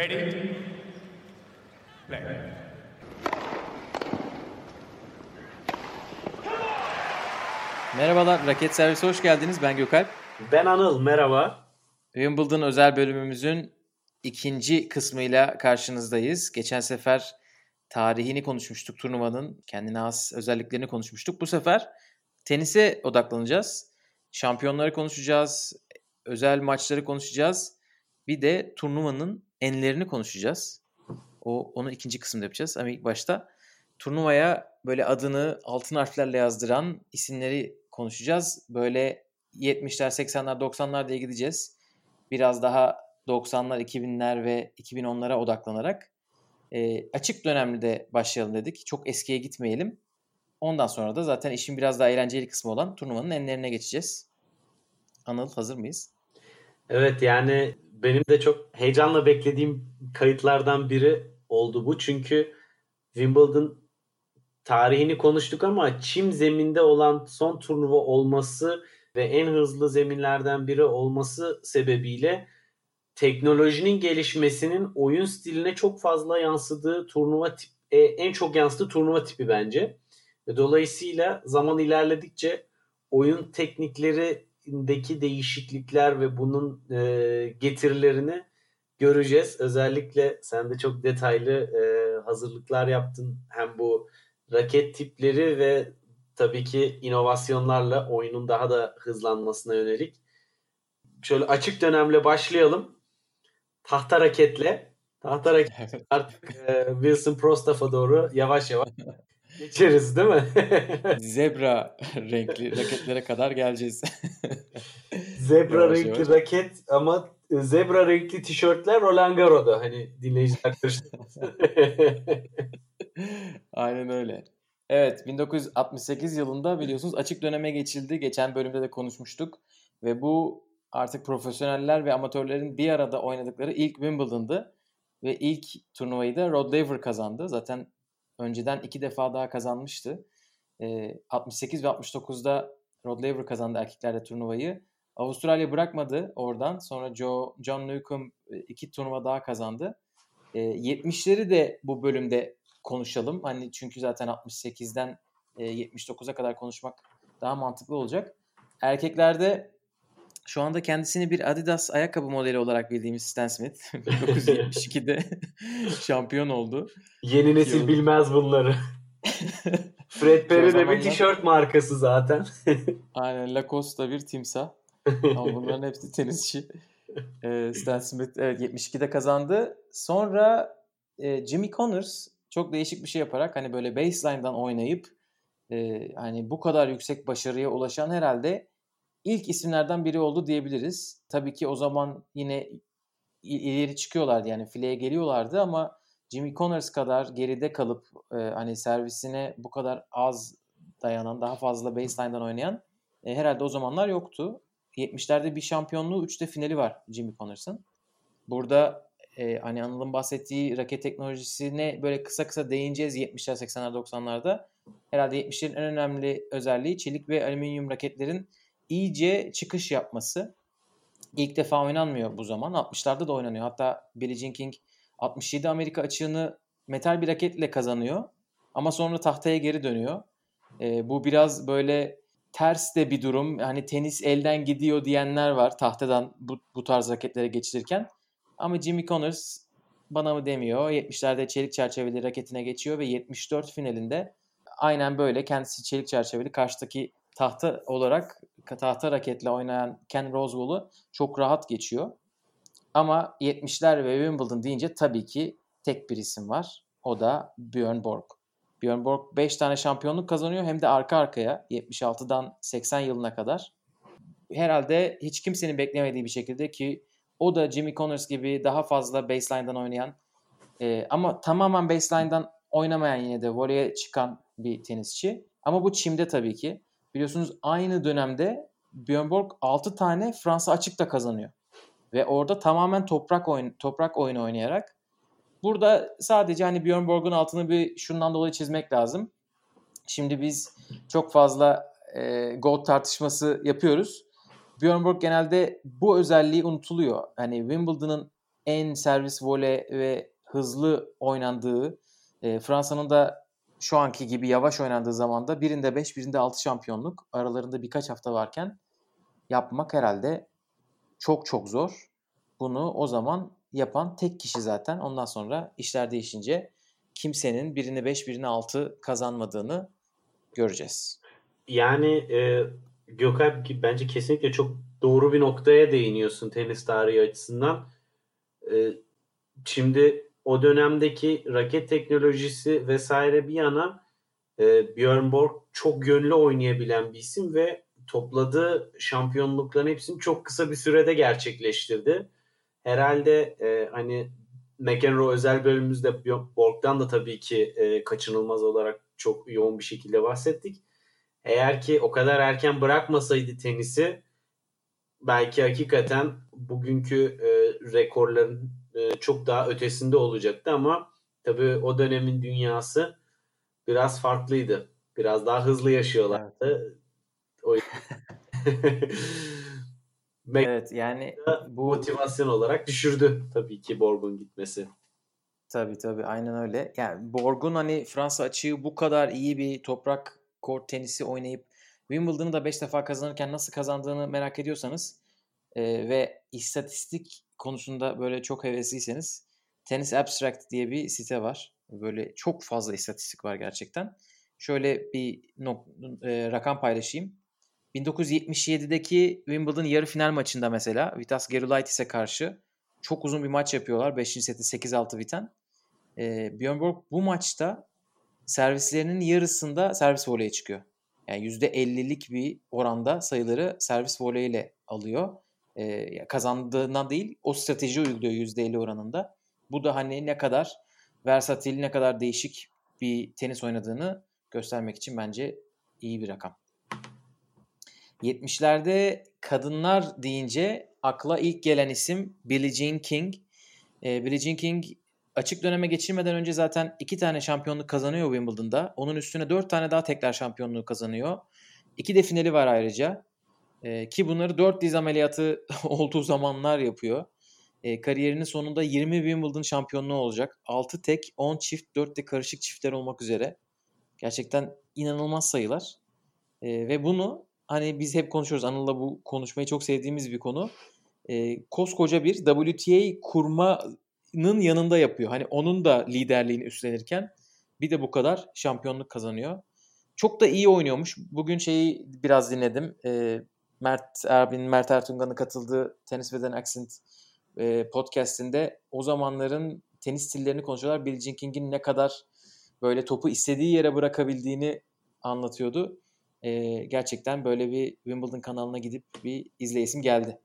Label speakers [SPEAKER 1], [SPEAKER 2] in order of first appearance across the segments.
[SPEAKER 1] Ready? Play.
[SPEAKER 2] Merhabalar, Raket Servisi hoş geldiniz. Ben Gökalp.
[SPEAKER 3] Ben Anıl, merhaba.
[SPEAKER 2] Wimbledon özel bölümümüzün ikinci kısmıyla karşınızdayız. Geçen sefer tarihini konuşmuştuk turnuvanın, kendine has özelliklerini konuşmuştuk. Bu sefer tenise odaklanacağız. Şampiyonları konuşacağız, özel maçları konuşacağız. Bir de turnuvanın enlerini konuşacağız. O onu ikinci kısımda yapacağız. Ama ilk başta turnuvaya böyle adını altın harflerle yazdıran isimleri konuşacağız. Böyle 70'ler, 80'ler, 90'lar diye gideceğiz. Biraz daha 90'lar, 2000'ler ve 2010'lara odaklanarak e, açık dönemli de başlayalım dedik. Çok eskiye gitmeyelim. Ondan sonra da zaten işin biraz daha eğlenceli kısmı olan turnuvanın enlerine geçeceğiz. Anıl hazır mıyız?
[SPEAKER 3] Evet yani benim de çok heyecanla beklediğim kayıtlardan biri oldu bu. Çünkü Wimbledon tarihini konuştuk ama çim zeminde olan son turnuva olması ve en hızlı zeminlerden biri olması sebebiyle teknolojinin gelişmesinin oyun stiline çok fazla yansıdığı turnuva tip, e, en çok yansıdığı turnuva tipi bence. Dolayısıyla zaman ilerledikçe oyun tekniklerindeki değişiklikler ve bunun e, getirilerini göreceğiz. Özellikle sen de çok detaylı e, hazırlıklar yaptın. Hem bu raket tipleri ve tabii ki inovasyonlarla oyunun daha da hızlanmasına yönelik. Şöyle açık dönemle başlayalım. Tahta raketle. Tahta raket artık e, Wilson Prostaf'a doğru yavaş yavaş geçeriz değil mi?
[SPEAKER 2] Zebra renkli raketlere kadar geleceğiz.
[SPEAKER 3] zebra yavaş renkli yavaş. raket ama zebra renkli tişörtler Roland Garros'da. Hani dinleyiciler karıştırmasın.
[SPEAKER 2] Aynen öyle. Evet 1968 yılında biliyorsunuz açık döneme geçildi. Geçen bölümde de konuşmuştuk. Ve bu artık profesyoneller ve amatörlerin bir arada oynadıkları ilk Wimbledon'dı. Ve ilk turnuvayı da Rod Laver kazandı. Zaten önceden iki defa daha kazanmıştı. E, 68 ve 69'da Rod Laver kazandı erkeklerde turnuvayı. Avustralya bırakmadı oradan. Sonra Joe, John Newcomb iki turnuva daha kazandı. E, 70'leri de bu bölümde konuşalım. Hani çünkü zaten 68'den e, 79'a kadar konuşmak daha mantıklı olacak. Erkeklerde şu anda kendisini bir Adidas ayakkabı modeli olarak bildiğimiz Stan Smith 1972'de şampiyon oldu.
[SPEAKER 3] Yeni nesil bilmez bunları. Fred Perry de bir tişört markası zaten.
[SPEAKER 2] Aynen Lacoste bir timsah. Ama bunların hepsi tenisçi. Ee, Stan Smith evet 72'de kazandı. Sonra e, Jimmy Connors çok değişik bir şey yaparak hani böyle baseline'dan oynayıp e, hani bu kadar yüksek başarıya ulaşan herhalde ilk isimlerden biri oldu diyebiliriz. Tabii ki o zaman yine ileri çıkıyorlardı yani fileye geliyorlardı ama Jimmy Connors kadar geride kalıp e, hani servisine bu kadar az dayanan, daha fazla baseline'dan oynayan e, herhalde o zamanlar yoktu. 70'lerde bir şampiyonluğu, 3'te finali var Jimmy Connors'ın. Burada e, hani Anıl'ın bahsettiği raket teknolojisine böyle kısa kısa değineceğiz 70'ler, 80'ler, 90'larda. Herhalde 70'lerin en önemli özelliği çelik ve alüminyum raketlerin iyice çıkış yapması. İlk defa oynanmıyor bu zaman. 60'larda da oynanıyor. Hatta Billie Jean King 67 Amerika açığını metal bir raketle kazanıyor. Ama sonra tahtaya geri dönüyor. E, bu biraz böyle ters de bir durum. Hani tenis elden gidiyor diyenler var tahtadan bu, bu tarz raketlere geçilirken. Ama Jimmy Connors bana mı demiyor. 70'lerde çelik çerçeveli raketine geçiyor ve 74 finalinde aynen böyle kendisi çelik çerçeveli karşıdaki tahta olarak tahta raketle oynayan Ken Rosewall'u çok rahat geçiyor. Ama 70'ler ve Wimbledon deyince tabii ki tek bir isim var. O da Björn Borg. Björn Borg 5 tane şampiyonluk kazanıyor hem de arka arkaya 76'dan 80 yılına kadar. Herhalde hiç kimsenin beklemediği bir şekilde ki o da Jimmy Connors gibi daha fazla baseline'dan oynayan e, ama tamamen baseline'dan oynamayan yine de voleye çıkan bir tenisçi. Ama bu çimde tabii ki. Biliyorsunuz aynı dönemde Björn Borg 6 tane Fransa açık da kazanıyor. Ve orada tamamen toprak oyun toprak oyunu oynayarak burada sadece hani Björn Borg'un altını bir şundan dolayı çizmek lazım. Şimdi biz çok fazla e, GOAT tartışması yapıyoruz. Björn Borg genelde bu özelliği unutuluyor. Hani Wimbledon'ın en servis voley ve hızlı oynandığı e, Fransa'nın da şu anki gibi yavaş oynandığı zamanda birinde 5 birinde 6 şampiyonluk aralarında birkaç hafta varken yapmak herhalde çok çok zor. Bunu o zaman yapan tek kişi zaten. Ondan sonra işler değişince kimsenin birini 5 birini 6 kazanmadığını göreceğiz.
[SPEAKER 3] Yani e, Gökalp bence kesinlikle çok doğru bir noktaya değiniyorsun tenis tarihi açısından. E, şimdi o dönemdeki raket teknolojisi vesaire bir yana e, Björn Borg çok yönlü oynayabilen bir isim ve topladığı şampiyonlukların hepsini çok kısa bir sürede gerçekleştirdi. Herhalde e, hani McEnroe özel bölümümüzde Borg'dan da tabii ki e, kaçınılmaz olarak çok yoğun bir şekilde bahsettik. Eğer ki o kadar erken bırakmasaydı tenisi belki hakikaten bugünkü e, rekorların e, çok daha ötesinde olacaktı ama tabii o dönemin dünyası biraz farklıydı. Biraz daha hızlı yaşıyorlardı. Evet. O
[SPEAKER 2] evet yani
[SPEAKER 3] bu motivasyon olarak düşürdü tabii ki Borg'un gitmesi.
[SPEAKER 2] Tabii tabii aynen öyle. Yani Borg'un hani Fransa açığı bu kadar iyi bir toprak kort tenisi oynayıp Wimbledon'ı da 5 defa kazanırken nasıl kazandığını merak ediyorsanız e, ve istatistik konusunda böyle çok hevesliyseniz Tennis Abstract diye bir site var. Böyle çok fazla istatistik var gerçekten. Şöyle bir nok- e, rakam paylaşayım. 1977'deki Wimbledon yarı final maçında mesela Vitas Gerulaitis'e karşı çok uzun bir maç yapıyorlar. 5. seti 8-6 biten. E, Björn Borg bu maçta servislerinin yarısında servis voleye çıkıyor. Yani %50'lik bir oranda sayıları servis voleyle alıyor. E, kazandığından değil o strateji uyguluyor %50 oranında. Bu da hani ne kadar versatil, ne kadar değişik bir tenis oynadığını göstermek için bence iyi bir rakam. 70'lerde kadınlar deyince akla ilk gelen isim Billie Jean King. E, Billie Jean King açık döneme geçirmeden önce zaten iki tane şampiyonluk kazanıyor Wimbledon'da. Onun üstüne dört tane daha tekrar şampiyonluğu kazanıyor. İki de finali var ayrıca. E, ki bunları dört diz ameliyatı olduğu zamanlar yapıyor. E, kariyerinin sonunda 20 Wimbledon şampiyonluğu olacak. 6 tek, 10 çift, 4 de karışık çiftler olmak üzere. Gerçekten inanılmaz sayılar. E, ve bunu hani biz hep konuşuyoruz. Anıl'la bu konuşmayı çok sevdiğimiz bir konu. E, koskoca bir WTA kurmanın yanında yapıyor. Hani onun da liderliğini üstlenirken bir de bu kadar şampiyonluk kazanıyor. Çok da iyi oynuyormuş. Bugün şeyi biraz dinledim. E, Mert Erbin, Mert Ertungan'ın katıldığı Tennis with an Accent e, podcastinde o zamanların tenis stillerini konuşuyorlar. Billie Jean King'in ne kadar böyle topu istediği yere bırakabildiğini anlatıyordu. E, gerçekten böyle bir Wimbledon kanalına gidip bir izleyesim geldi.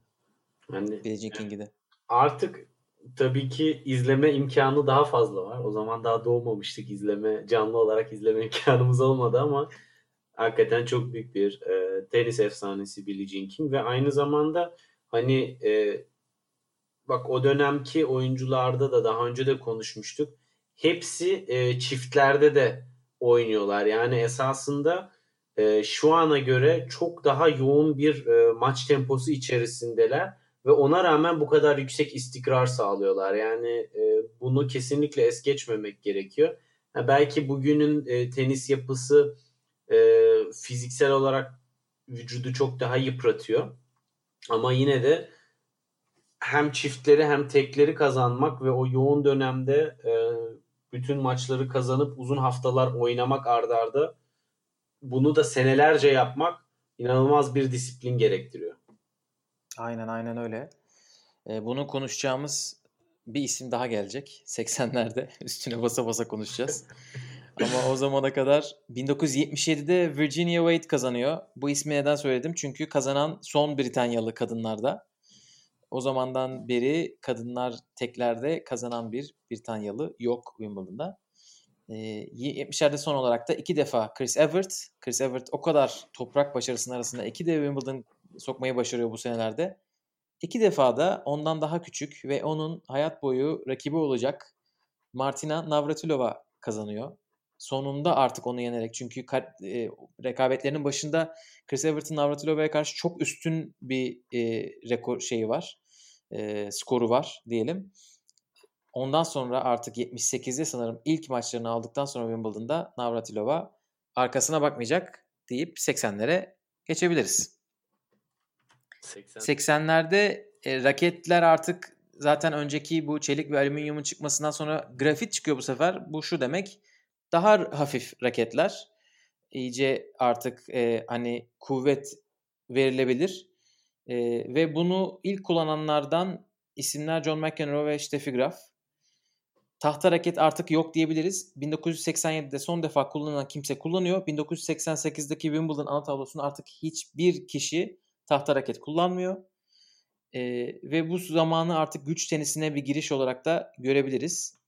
[SPEAKER 3] Yani,
[SPEAKER 2] Billie Jean King'i de.
[SPEAKER 3] Artık tabii ki izleme imkanı daha fazla var. O zaman daha doğmamıştık izleme, canlı olarak izleme imkanımız olmadı ama hakikaten çok büyük bir e, tenis efsanesi Billie Jean King ve aynı zamanda hani e, bak o dönemki oyuncularda da daha önce de konuşmuştuk. Hepsi e, çiftlerde de oynuyorlar. Yani esasında e, şu ana göre çok daha yoğun bir e, maç temposu içerisindeler ve ona rağmen bu kadar yüksek istikrar sağlıyorlar. Yani e, bunu kesinlikle es geçmemek gerekiyor. Ha, belki bugünün e, tenis yapısı e, fiziksel olarak vücudu çok daha yıpratıyor. Ama yine de hem çiftleri hem tekleri kazanmak ve o yoğun dönemde e, bütün maçları kazanıp uzun haftalar oynamak ardarda arda bunu da senelerce yapmak inanılmaz bir disiplin gerektiriyor.
[SPEAKER 2] Aynen aynen öyle. Ee, bunu konuşacağımız bir isim daha gelecek. 80'lerde üstüne basa basa konuşacağız. Ama o zamana kadar 1977'de Virginia Wade kazanıyor. Bu ismi neden söyledim? Çünkü kazanan son Britanyalı kadınlarda. O zamandan beri kadınlar teklerde kazanan bir Britanyalı yok Wimbledon'da. E, 70'lerde son olarak da iki defa Chris Evert. Chris Evert o kadar toprak başarısının arasında iki de Wimbledon sokmayı başarıyor bu senelerde. İki defa da ondan daha küçük ve onun hayat boyu rakibi olacak Martina Navratilova kazanıyor. Sonunda artık onu yenerek çünkü e, rekabetlerinin başında Chris Everton Navratilova'ya karşı çok üstün bir e, rekor şeyi var. e, skoru var diyelim. Ondan sonra artık 78'de sanırım ilk maçlarını aldıktan sonra Wimbledon'da Navratilova arkasına bakmayacak deyip 80'lere geçebiliriz. 80. 80'lerde e, raketler artık zaten önceki bu çelik ve alüminyumun çıkmasından sonra grafit çıkıyor bu sefer. Bu şu demek daha hafif raketler. İyice artık e, hani kuvvet verilebilir. E, ve bunu ilk kullananlardan isimler John McEnroe ve Steffi Graf. Tahta raket artık yok diyebiliriz. 1987'de son defa kullanılan kimse kullanıyor. 1988'deki Wimbledon ana tablosunda artık hiçbir kişi tahta raket kullanmıyor. Ee, ve bu zamanı artık güç tenisine bir giriş olarak da görebiliriz.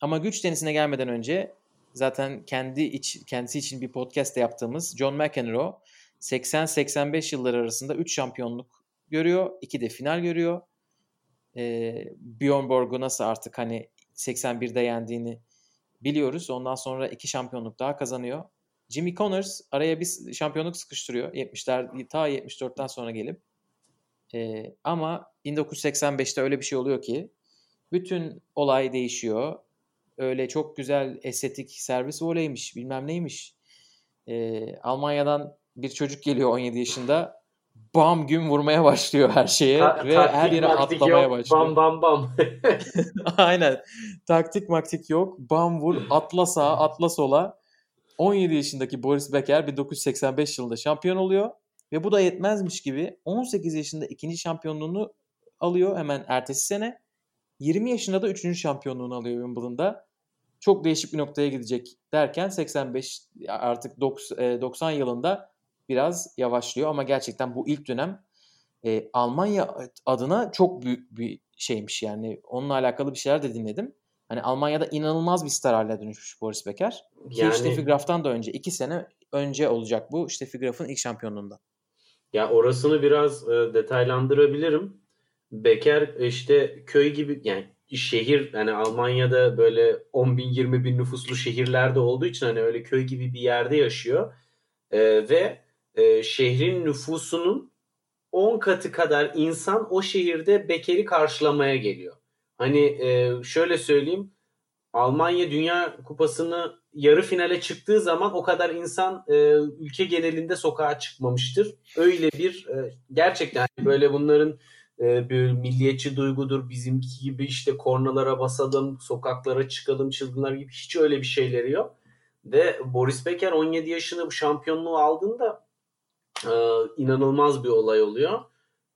[SPEAKER 2] Ama güç tenisine gelmeden önce zaten kendi iç, kendisi için bir podcast yaptığımız John McEnroe 80-85 yılları arasında 3 şampiyonluk görüyor. 2 de final görüyor. Ee, Bjorn Borg'u nasıl artık hani 81'de yendiğini biliyoruz. Ondan sonra iki şampiyonluk daha kazanıyor. Jimmy Connors araya bir şampiyonluk sıkıştırıyor. 70'ler ta 74'ten sonra gelip. Ee, ama 1985'te öyle bir şey oluyor ki bütün olay değişiyor. Öyle çok güzel estetik servis voleymiş bilmem neymiş. Ee, Almanya'dan bir çocuk geliyor 17 yaşında bam gün vurmaya başlıyor her şeye Ta- ve her yere atlamaya yok, başlıyor.
[SPEAKER 3] Bam bam bam.
[SPEAKER 2] Aynen. Taktik maktik yok. Bam vur, atla sağa, atla sola. 17 yaşındaki Boris Becker 1985 yılında şampiyon oluyor. Ve bu da yetmezmiş gibi 18 yaşında ikinci şampiyonluğunu alıyor hemen ertesi sene. 20 yaşında da üçüncü şampiyonluğunu alıyor Wimbledon'da. Çok değişik bir noktaya gidecek derken 85 artık 90 yılında biraz yavaşlıyor ama gerçekten bu ilk dönem e, Almanya adına çok büyük bir şeymiş yani. Onunla alakalı bir şeyler de dinledim. Hani Almanya'da inanılmaz bir star haline dönüşmüş Boris Becker. Yani... Ki Steffi Graf'tan da önce. iki sene önce olacak bu Steffi Graf'ın ilk şampiyonluğunda.
[SPEAKER 3] Ya orasını biraz e, detaylandırabilirim. Becker işte köy gibi yani şehir hani Almanya'da böyle 10 bin 20 bin nüfuslu şehirlerde olduğu için hani öyle köy gibi bir yerde yaşıyor. E, ve e, şehrin nüfusunun 10 katı kadar insan o şehirde Beker'i karşılamaya geliyor. Hani e, şöyle söyleyeyim Almanya Dünya Kupası'nı yarı finale çıktığı zaman o kadar insan e, ülke genelinde sokağa çıkmamıştır. Öyle bir e, gerçekten böyle bunların e, bir milliyetçi duygudur bizimki gibi işte kornalara basalım, sokaklara çıkalım, çılgınlar gibi hiç öyle bir şeyleri yok. Ve Boris Becker 17 yaşında bu şampiyonluğu aldığında e, inanılmaz bir olay oluyor.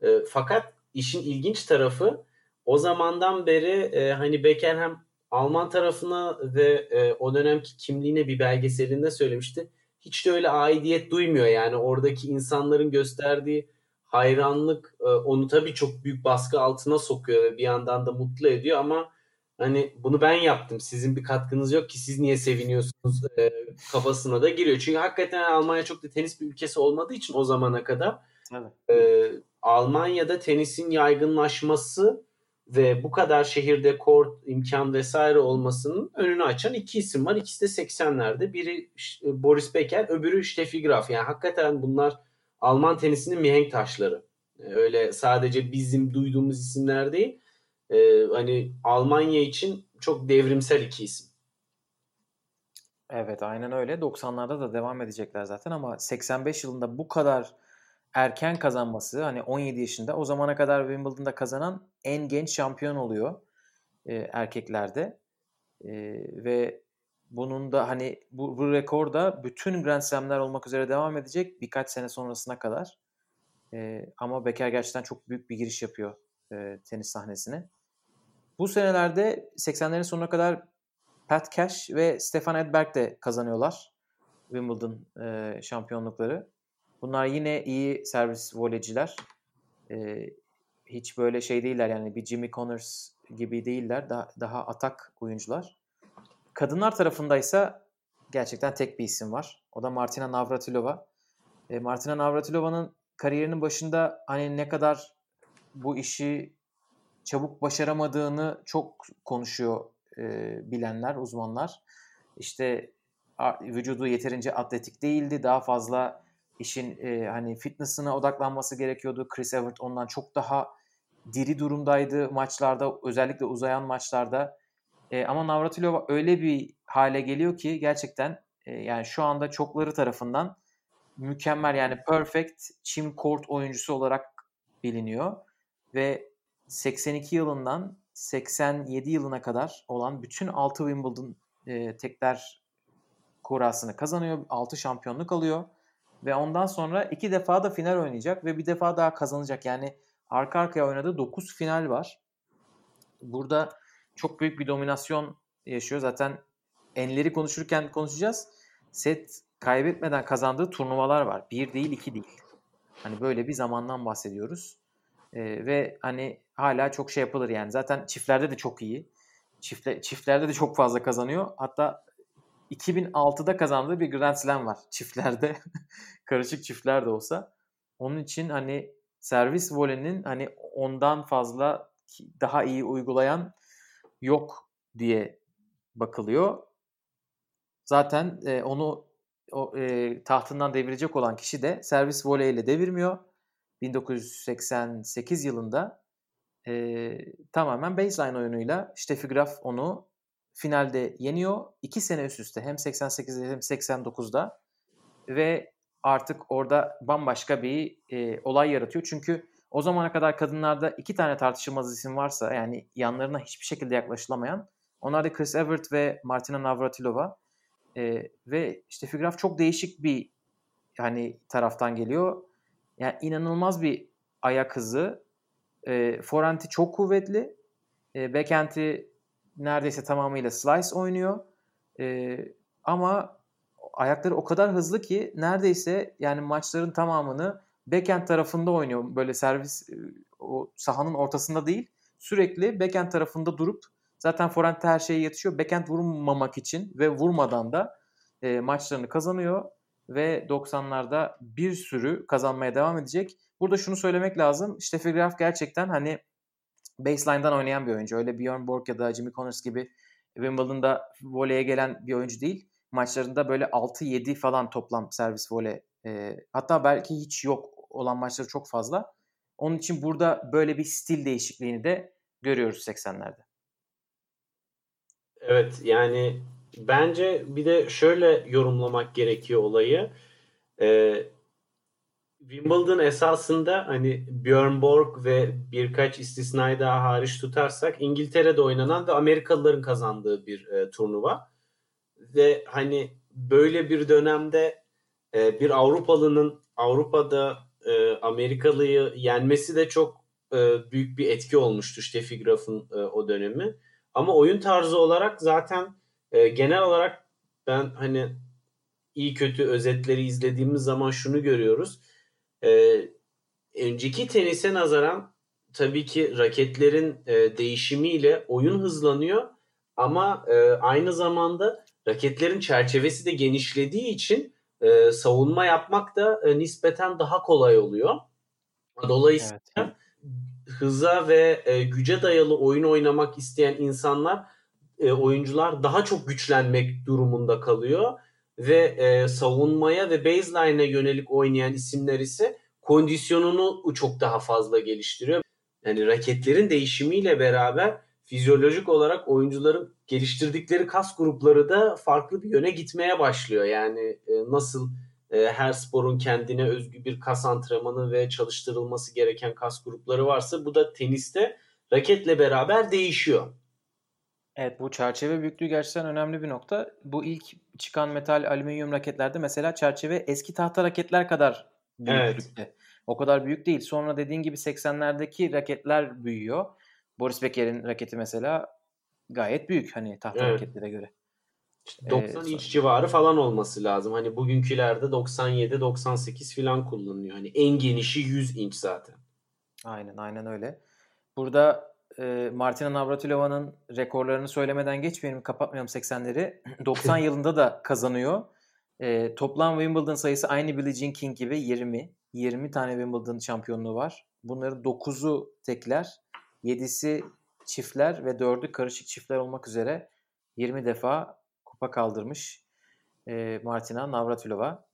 [SPEAKER 3] E, fakat işin ilginç tarafı o zamandan beri e, hani Becker hem Alman tarafına ve o dönemki kimliğine bir belgeselinde söylemişti. Hiç de öyle aidiyet duymuyor yani oradaki insanların gösterdiği hayranlık e, onu tabii çok büyük baskı altına sokuyor ve bir yandan da mutlu ediyor ama hani bunu ben yaptım sizin bir katkınız yok ki siz niye seviniyorsunuz e, kafasına da giriyor. Çünkü hakikaten Almanya çok da tenis bir ülkesi olmadığı için o zamana kadar evet. e, Almanya'da tenisin yaygınlaşması ve bu kadar şehirde kort imkan vesaire olmasının önünü açan iki isim var. İkisi de 80'lerde. Biri Boris Becker, öbürü Steffi Graf. Yani hakikaten bunlar Alman tenisinin mihenk taşları. Öyle sadece bizim duyduğumuz isimler değil e, hani Almanya için çok devrimsel iki isim.
[SPEAKER 2] Evet aynen öyle. 90'larda da devam edecekler zaten ama 85 yılında bu kadar erken kazanması hani 17 yaşında o zamana kadar Wimbledon'da kazanan en genç şampiyon oluyor e, erkeklerde. E, ve bunun da hani bu, bu rekor da bütün Grand Slam'ler olmak üzere devam edecek birkaç sene sonrasına kadar. E, ama Becker gerçekten çok büyük bir giriş yapıyor e, tenis sahnesine. Bu senelerde 80'lerin sonuna kadar Pat Cash ve Stefan Edberg de kazanıyorlar Wimbledon e, şampiyonlukları. Bunlar yine iyi servis voleyciler. E, hiç böyle şey değiller yani bir Jimmy Connors gibi değiller. Daha, daha atak oyuncular. Kadınlar tarafındaysa gerçekten tek bir isim var. O da Martina Navratilova. E, Martina Navratilova'nın kariyerinin başında hani ne kadar bu işi çabuk başaramadığını çok konuşuyor e, bilenler, uzmanlar. İşte vücudu yeterince atletik değildi. Daha fazla işin e, hani fitness'ına odaklanması gerekiyordu. Chris Evert ondan çok daha diri durumdaydı maçlarda özellikle uzayan maçlarda. E, ama Navratilova öyle bir hale geliyor ki gerçekten e, yani şu anda çokları tarafından mükemmel yani perfect çim court oyuncusu olarak biliniyor ve 82 yılından 87 yılına kadar olan bütün 6 Wimbledon e, tekler kurasını kazanıyor. 6 şampiyonluk alıyor. Ve ondan sonra iki defa da final oynayacak ve bir defa daha kazanacak. Yani arka arkaya oynadığı 9 final var. Burada çok büyük bir dominasyon yaşıyor. Zaten enleri konuşurken konuşacağız. Set kaybetmeden kazandığı turnuvalar var. Bir değil, iki değil. Hani böyle bir zamandan bahsediyoruz. Ee, ve hani hala çok şey yapılır yani. Zaten çiftlerde de çok iyi. Çiftle, çiftlerde de çok fazla kazanıyor. Hatta 2006'da kazandığı bir Grand Slam var çiftlerde. Karışık çiftler de olsa. Onun için hani servis volenin hani ondan fazla daha iyi uygulayan yok diye bakılıyor. Zaten e, onu o, e, tahtından devirecek olan kişi de servis voleyle devirmiyor. 1988 yılında e, tamamen baseline oyunuyla Steffi Graf onu finalde yeniyor. İki sene üst üste hem 88'de hem 89'da ve artık orada bambaşka bir e, olay yaratıyor. Çünkü o zamana kadar kadınlarda iki tane tartışılmaz isim varsa yani yanlarına hiçbir şekilde yaklaşılamayan onlar da Chris Evert ve Martina Navratilova. E, ve işte Figraf çok değişik bir hani taraftan geliyor. Yani inanılmaz bir ayak hızı. E, forenti çok kuvvetli. E, backhand'i neredeyse tamamıyla slice oynuyor. E, ama ayakları o kadar hızlı ki neredeyse yani maçların tamamını backhand tarafında oynuyor. Böyle servis o sahanın ortasında değil. Sürekli backhand tarafında durup zaten forehand'te her şeye yetişiyor. Backhand vurmamak için ve vurmadan da e, maçlarını kazanıyor ve 90'larda bir sürü kazanmaya devam edecek. Burada şunu söylemek lazım. Steffi Graf gerçekten hani baseline'dan oynayan bir oyuncu. Öyle Björn Borg ya da Jimmy Connors gibi Wimbledon'da voleye gelen bir oyuncu değil. Maçlarında böyle 6-7 falan toplam servis voley. E, hatta belki hiç yok olan maçları çok fazla. Onun için burada böyle bir stil değişikliğini de görüyoruz 80'lerde.
[SPEAKER 3] Evet yani bence bir de şöyle yorumlamak gerekiyor olayı. Ee, Wimbledon esasında hani Björn Borg ve birkaç istisnayı daha hariç tutarsak İngiltere'de oynanan ve Amerikalıların kazandığı bir e, turnuva. Ve hani böyle bir dönemde e, bir Avrupalı'nın Avrupa'da e, Amerikalı'yı yenmesi de çok e, büyük bir etki olmuştu Steffi Graf'ın e, o dönemi. Ama oyun tarzı olarak zaten e, genel olarak ben hani iyi kötü özetleri izlediğimiz zaman şunu görüyoruz. E, önceki tenise nazaran tabii ki raketlerin e, değişimiyle oyun hızlanıyor ama e, aynı zamanda raketlerin çerçevesi de genişlediği için e, savunma yapmak da e, nispeten daha kolay oluyor. Dolayısıyla evet. hıza ve e, güce dayalı oyun oynamak isteyen insanlar, e, oyuncular daha çok güçlenmek durumunda kalıyor ve e, savunmaya ve baseline'e yönelik oynayan isimler ise kondisyonunu çok daha fazla geliştiriyor. Yani raketlerin değişimiyle beraber fizyolojik olarak oyuncuların geliştirdikleri kas grupları da farklı bir yöne gitmeye başlıyor. Yani e, nasıl e, her sporun kendine özgü bir kas antrenmanı ve çalıştırılması gereken kas grupları varsa bu da teniste raketle beraber değişiyor.
[SPEAKER 2] Evet bu çerçeve büyüklüğü gerçekten önemli bir nokta. Bu ilk çıkan metal alüminyum raketlerde mesela çerçeve eski tahta raketler kadar büyüklükte. Evet. O kadar büyük değil. Sonra dediğin gibi 80'lerdeki raketler büyüyor. Boris Becker'in raketi mesela gayet büyük hani tahta evet. raketlere göre.
[SPEAKER 3] 90 ee, inç civarı falan olması lazım. Hani bugünkülerde 97-98 falan kullanılıyor. Hani en genişi 100 inç zaten.
[SPEAKER 2] Aynen aynen öyle. Burada e, Martina Navratilova'nın rekorlarını söylemeden geçmeyelim, kapatmayalım 80'leri. 90 yılında da kazanıyor. E, toplam Wimbledon sayısı aynı Billie Jean King gibi 20. 20 tane Wimbledon şampiyonluğu var. Bunların 9'u tekler, 7'si çiftler ve 4'ü karışık çiftler olmak üzere 20 defa kupa kaldırmış e, Martina Navratilova.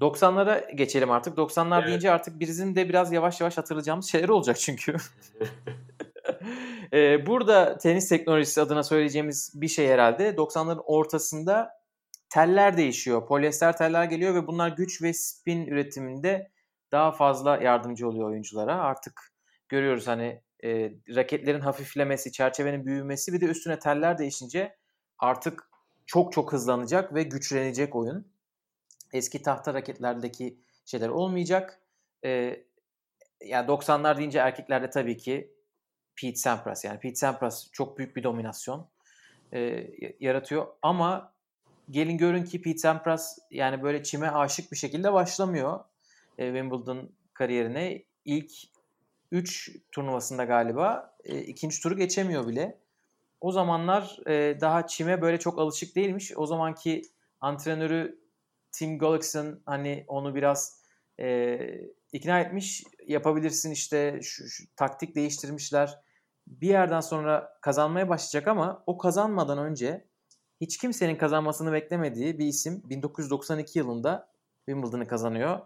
[SPEAKER 2] 90'lara geçelim artık. 90'lar evet. deyince artık bizim de biraz yavaş yavaş hatırlayacağımız şeyler olacak çünkü. ee, burada tenis teknolojisi adına söyleyeceğimiz bir şey herhalde. 90'ların ortasında teller değişiyor. Polyester teller geliyor ve bunlar güç ve spin üretiminde daha fazla yardımcı oluyor oyunculara. Artık görüyoruz hani e, raketlerin hafiflemesi, çerçevenin büyümesi bir de üstüne teller değişince artık çok çok hızlanacak ve güçlenecek oyun. Eski tahta raketlerdeki şeyler olmayacak. E, yani 90'lar deyince erkeklerde tabii ki Pete Sampras yani Pete Sampras çok büyük bir dominasyon e, yaratıyor ama gelin görün ki Pete Sampras yani böyle çime aşık bir şekilde başlamıyor e, Wimbledon kariyerine. İlk 3 turnuvasında galiba e, ikinci turu geçemiyor bile. O zamanlar e, daha çime böyle çok alışık değilmiş. O zamanki antrenörü Tim Gullickson hani onu biraz e, ikna etmiş. Yapabilirsin işte şu, şu taktik değiştirmişler. Bir yerden sonra kazanmaya başlayacak ama o kazanmadan önce hiç kimsenin kazanmasını beklemediği bir isim 1992 yılında Wimbledon'ı kazanıyor.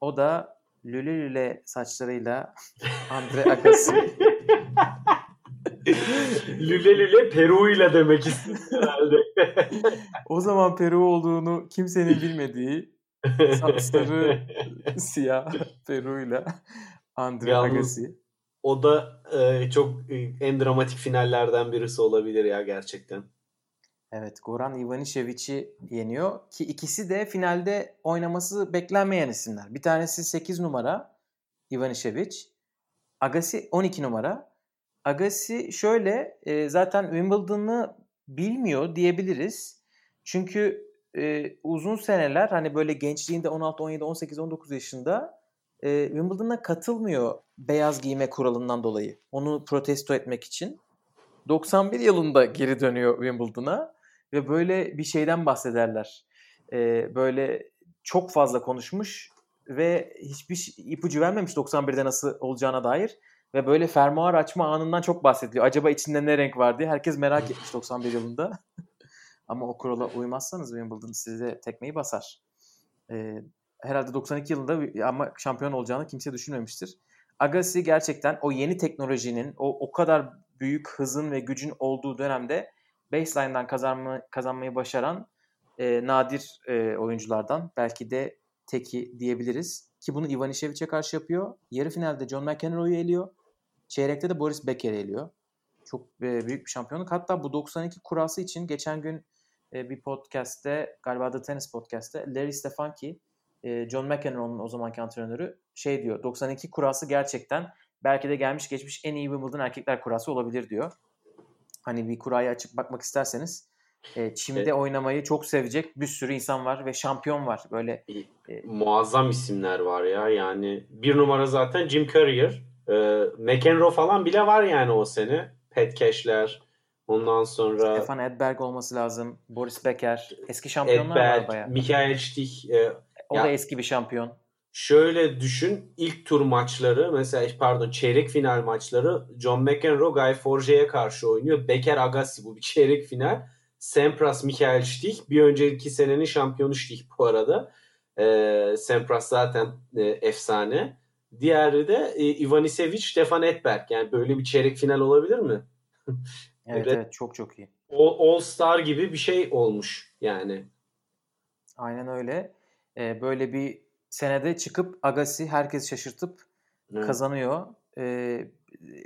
[SPEAKER 2] O da lüle lüle saçlarıyla Andre Agassi.
[SPEAKER 3] lüle lüle Peru'yla demek istedim herhalde.
[SPEAKER 2] o zaman Peru olduğunu kimsenin bilmediği saçları siyah Peru'yla Andre Yalnız, Agassi.
[SPEAKER 3] O da e, çok e, en dramatik finallerden birisi olabilir ya gerçekten.
[SPEAKER 2] Evet Goran Ivanishevic'i yeniyor ki ikisi de finalde oynaması beklenmeyen isimler. Bir tanesi 8 numara Ivanishevic. Agassi 12 numara. Agassi şöyle e, zaten Wimbledon'ı bilmiyor diyebiliriz. Çünkü e, uzun seneler hani böyle gençliğinde 16, 17, 18, 19 yaşında e, Wimbledon'a katılmıyor beyaz giyme kuralından dolayı. Onu protesto etmek için. 91 yılında geri dönüyor Wimbledon'a ve böyle bir şeyden bahsederler. Ee, böyle çok fazla konuşmuş ve hiçbir ipucu vermemiş 91'de nasıl olacağına dair. Ve böyle fermuar açma anından çok bahsediliyor. Acaba içinde ne renk var diye herkes merak etmiş 91 yılında. Ama o kurala uymazsanız Wimbledon size tekmeyi basar. Ee, herhalde 92 yılında ama şampiyon olacağını kimse düşünmemiştir. Agassi gerçekten o yeni teknolojinin, o, o kadar büyük hızın ve gücün olduğu dönemde baseline'dan kazanma, kazanmayı başaran e, nadir e, oyunculardan. Belki de teki diyebiliriz. Ki bunu Ivanishevic'e karşı yapıyor. Yarı finalde John McEnroe'yu eliyor. Çeyrekte de Boris Becker'i eliyor. Çok e, büyük bir şampiyonluk. Hatta bu 92 kurası için geçen gün e, bir podcast'te galiba da tenis podcast'te Larry Stefanki e, John McEnroe'nun o zamanki antrenörü şey diyor 92 kurası gerçekten belki de gelmiş geçmiş en iyi Wimbledon erkekler kurası olabilir diyor hani bir kurayı açıp bakmak isterseniz e, çimde evet. oynamayı çok sevecek bir sürü insan var ve şampiyon var. Böyle
[SPEAKER 3] e, muazzam isimler var ya. Yani bir numara zaten Jim Courier. E, McEnroe falan bile var yani o sene. Pat Cash'ler. Ondan sonra
[SPEAKER 2] Stefan Edberg olması lazım. Boris Becker. Eski şampiyonlar Edberg, var bayağı.
[SPEAKER 3] Michael Stich. E,
[SPEAKER 2] o ya, da eski bir şampiyon
[SPEAKER 3] şöyle düşün ilk tur maçları mesela pardon çeyrek final maçları John McEnroe Guy Forget'e karşı oynuyor. Becker Agassi bu bir çeyrek final. Sampras Michael Stich bir önceki senenin şampiyonu Stich bu arada. Ee, Sampras zaten e, efsane. Diğeri de e, Ivanisevic Stefan Edberg. Yani böyle bir çeyrek final olabilir mi?
[SPEAKER 2] evet, evet çok çok iyi.
[SPEAKER 3] All, All Star gibi bir şey olmuş yani.
[SPEAKER 2] Aynen öyle. Ee, böyle bir senede çıkıp Agassi herkes şaşırtıp evet. kazanıyor. Ee,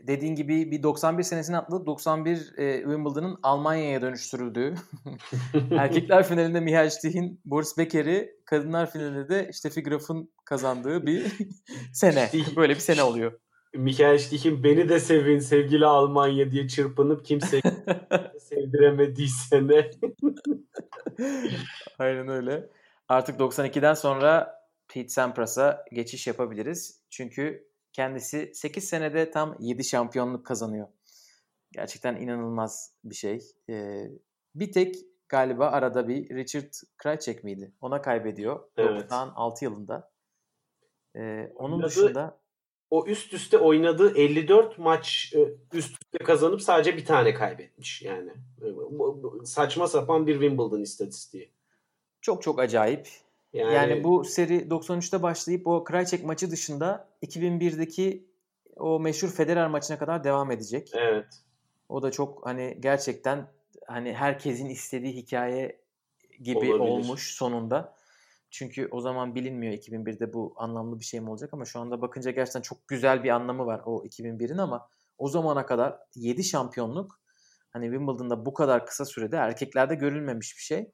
[SPEAKER 2] dediğin gibi bir 91 senesini atladı. 91 e, Wimbledon'ın Almanya'ya dönüştürüldüğü. Erkekler finalinde Michael Stich'in Boris Becker'i, kadınlar finalinde de Steffi Graf'ın kazandığı bir sene. Böyle bir sene oluyor.
[SPEAKER 3] Michael Stich'in beni de sevin sevgili Almanya diye çırpınıp kimse sevdiremediği sene.
[SPEAKER 2] Aynen öyle. Artık 92'den sonra Pete Sampras'a geçiş yapabiliriz. Çünkü kendisi 8 senede tam 7 şampiyonluk kazanıyor. Gerçekten inanılmaz bir şey. Ee, bir tek galiba arada bir Richard Krajcek miydi? Ona kaybediyor. Evet. 96 yılında. Ee, onun oynadı, dışında
[SPEAKER 3] o üst üste oynadığı 54 maç e, üst üste kazanıp sadece bir tane kaybetmiş yani. Saçma sapan bir Wimbledon istatistiği.
[SPEAKER 2] Çok çok acayip. Yani, yani bu seri 93'te başlayıp o Krajcek maçı dışında 2001'deki o meşhur Federer maçına kadar devam edecek.
[SPEAKER 3] Evet.
[SPEAKER 2] O da çok hani gerçekten hani herkesin istediği hikaye gibi Olabilir. olmuş sonunda. Çünkü o zaman bilinmiyor 2001'de bu anlamlı bir şey mi olacak ama şu anda bakınca gerçekten çok güzel bir anlamı var o 2001'in ama o zamana kadar 7 şampiyonluk hani Wimbledon'da bu kadar kısa sürede erkeklerde görülmemiş bir şey.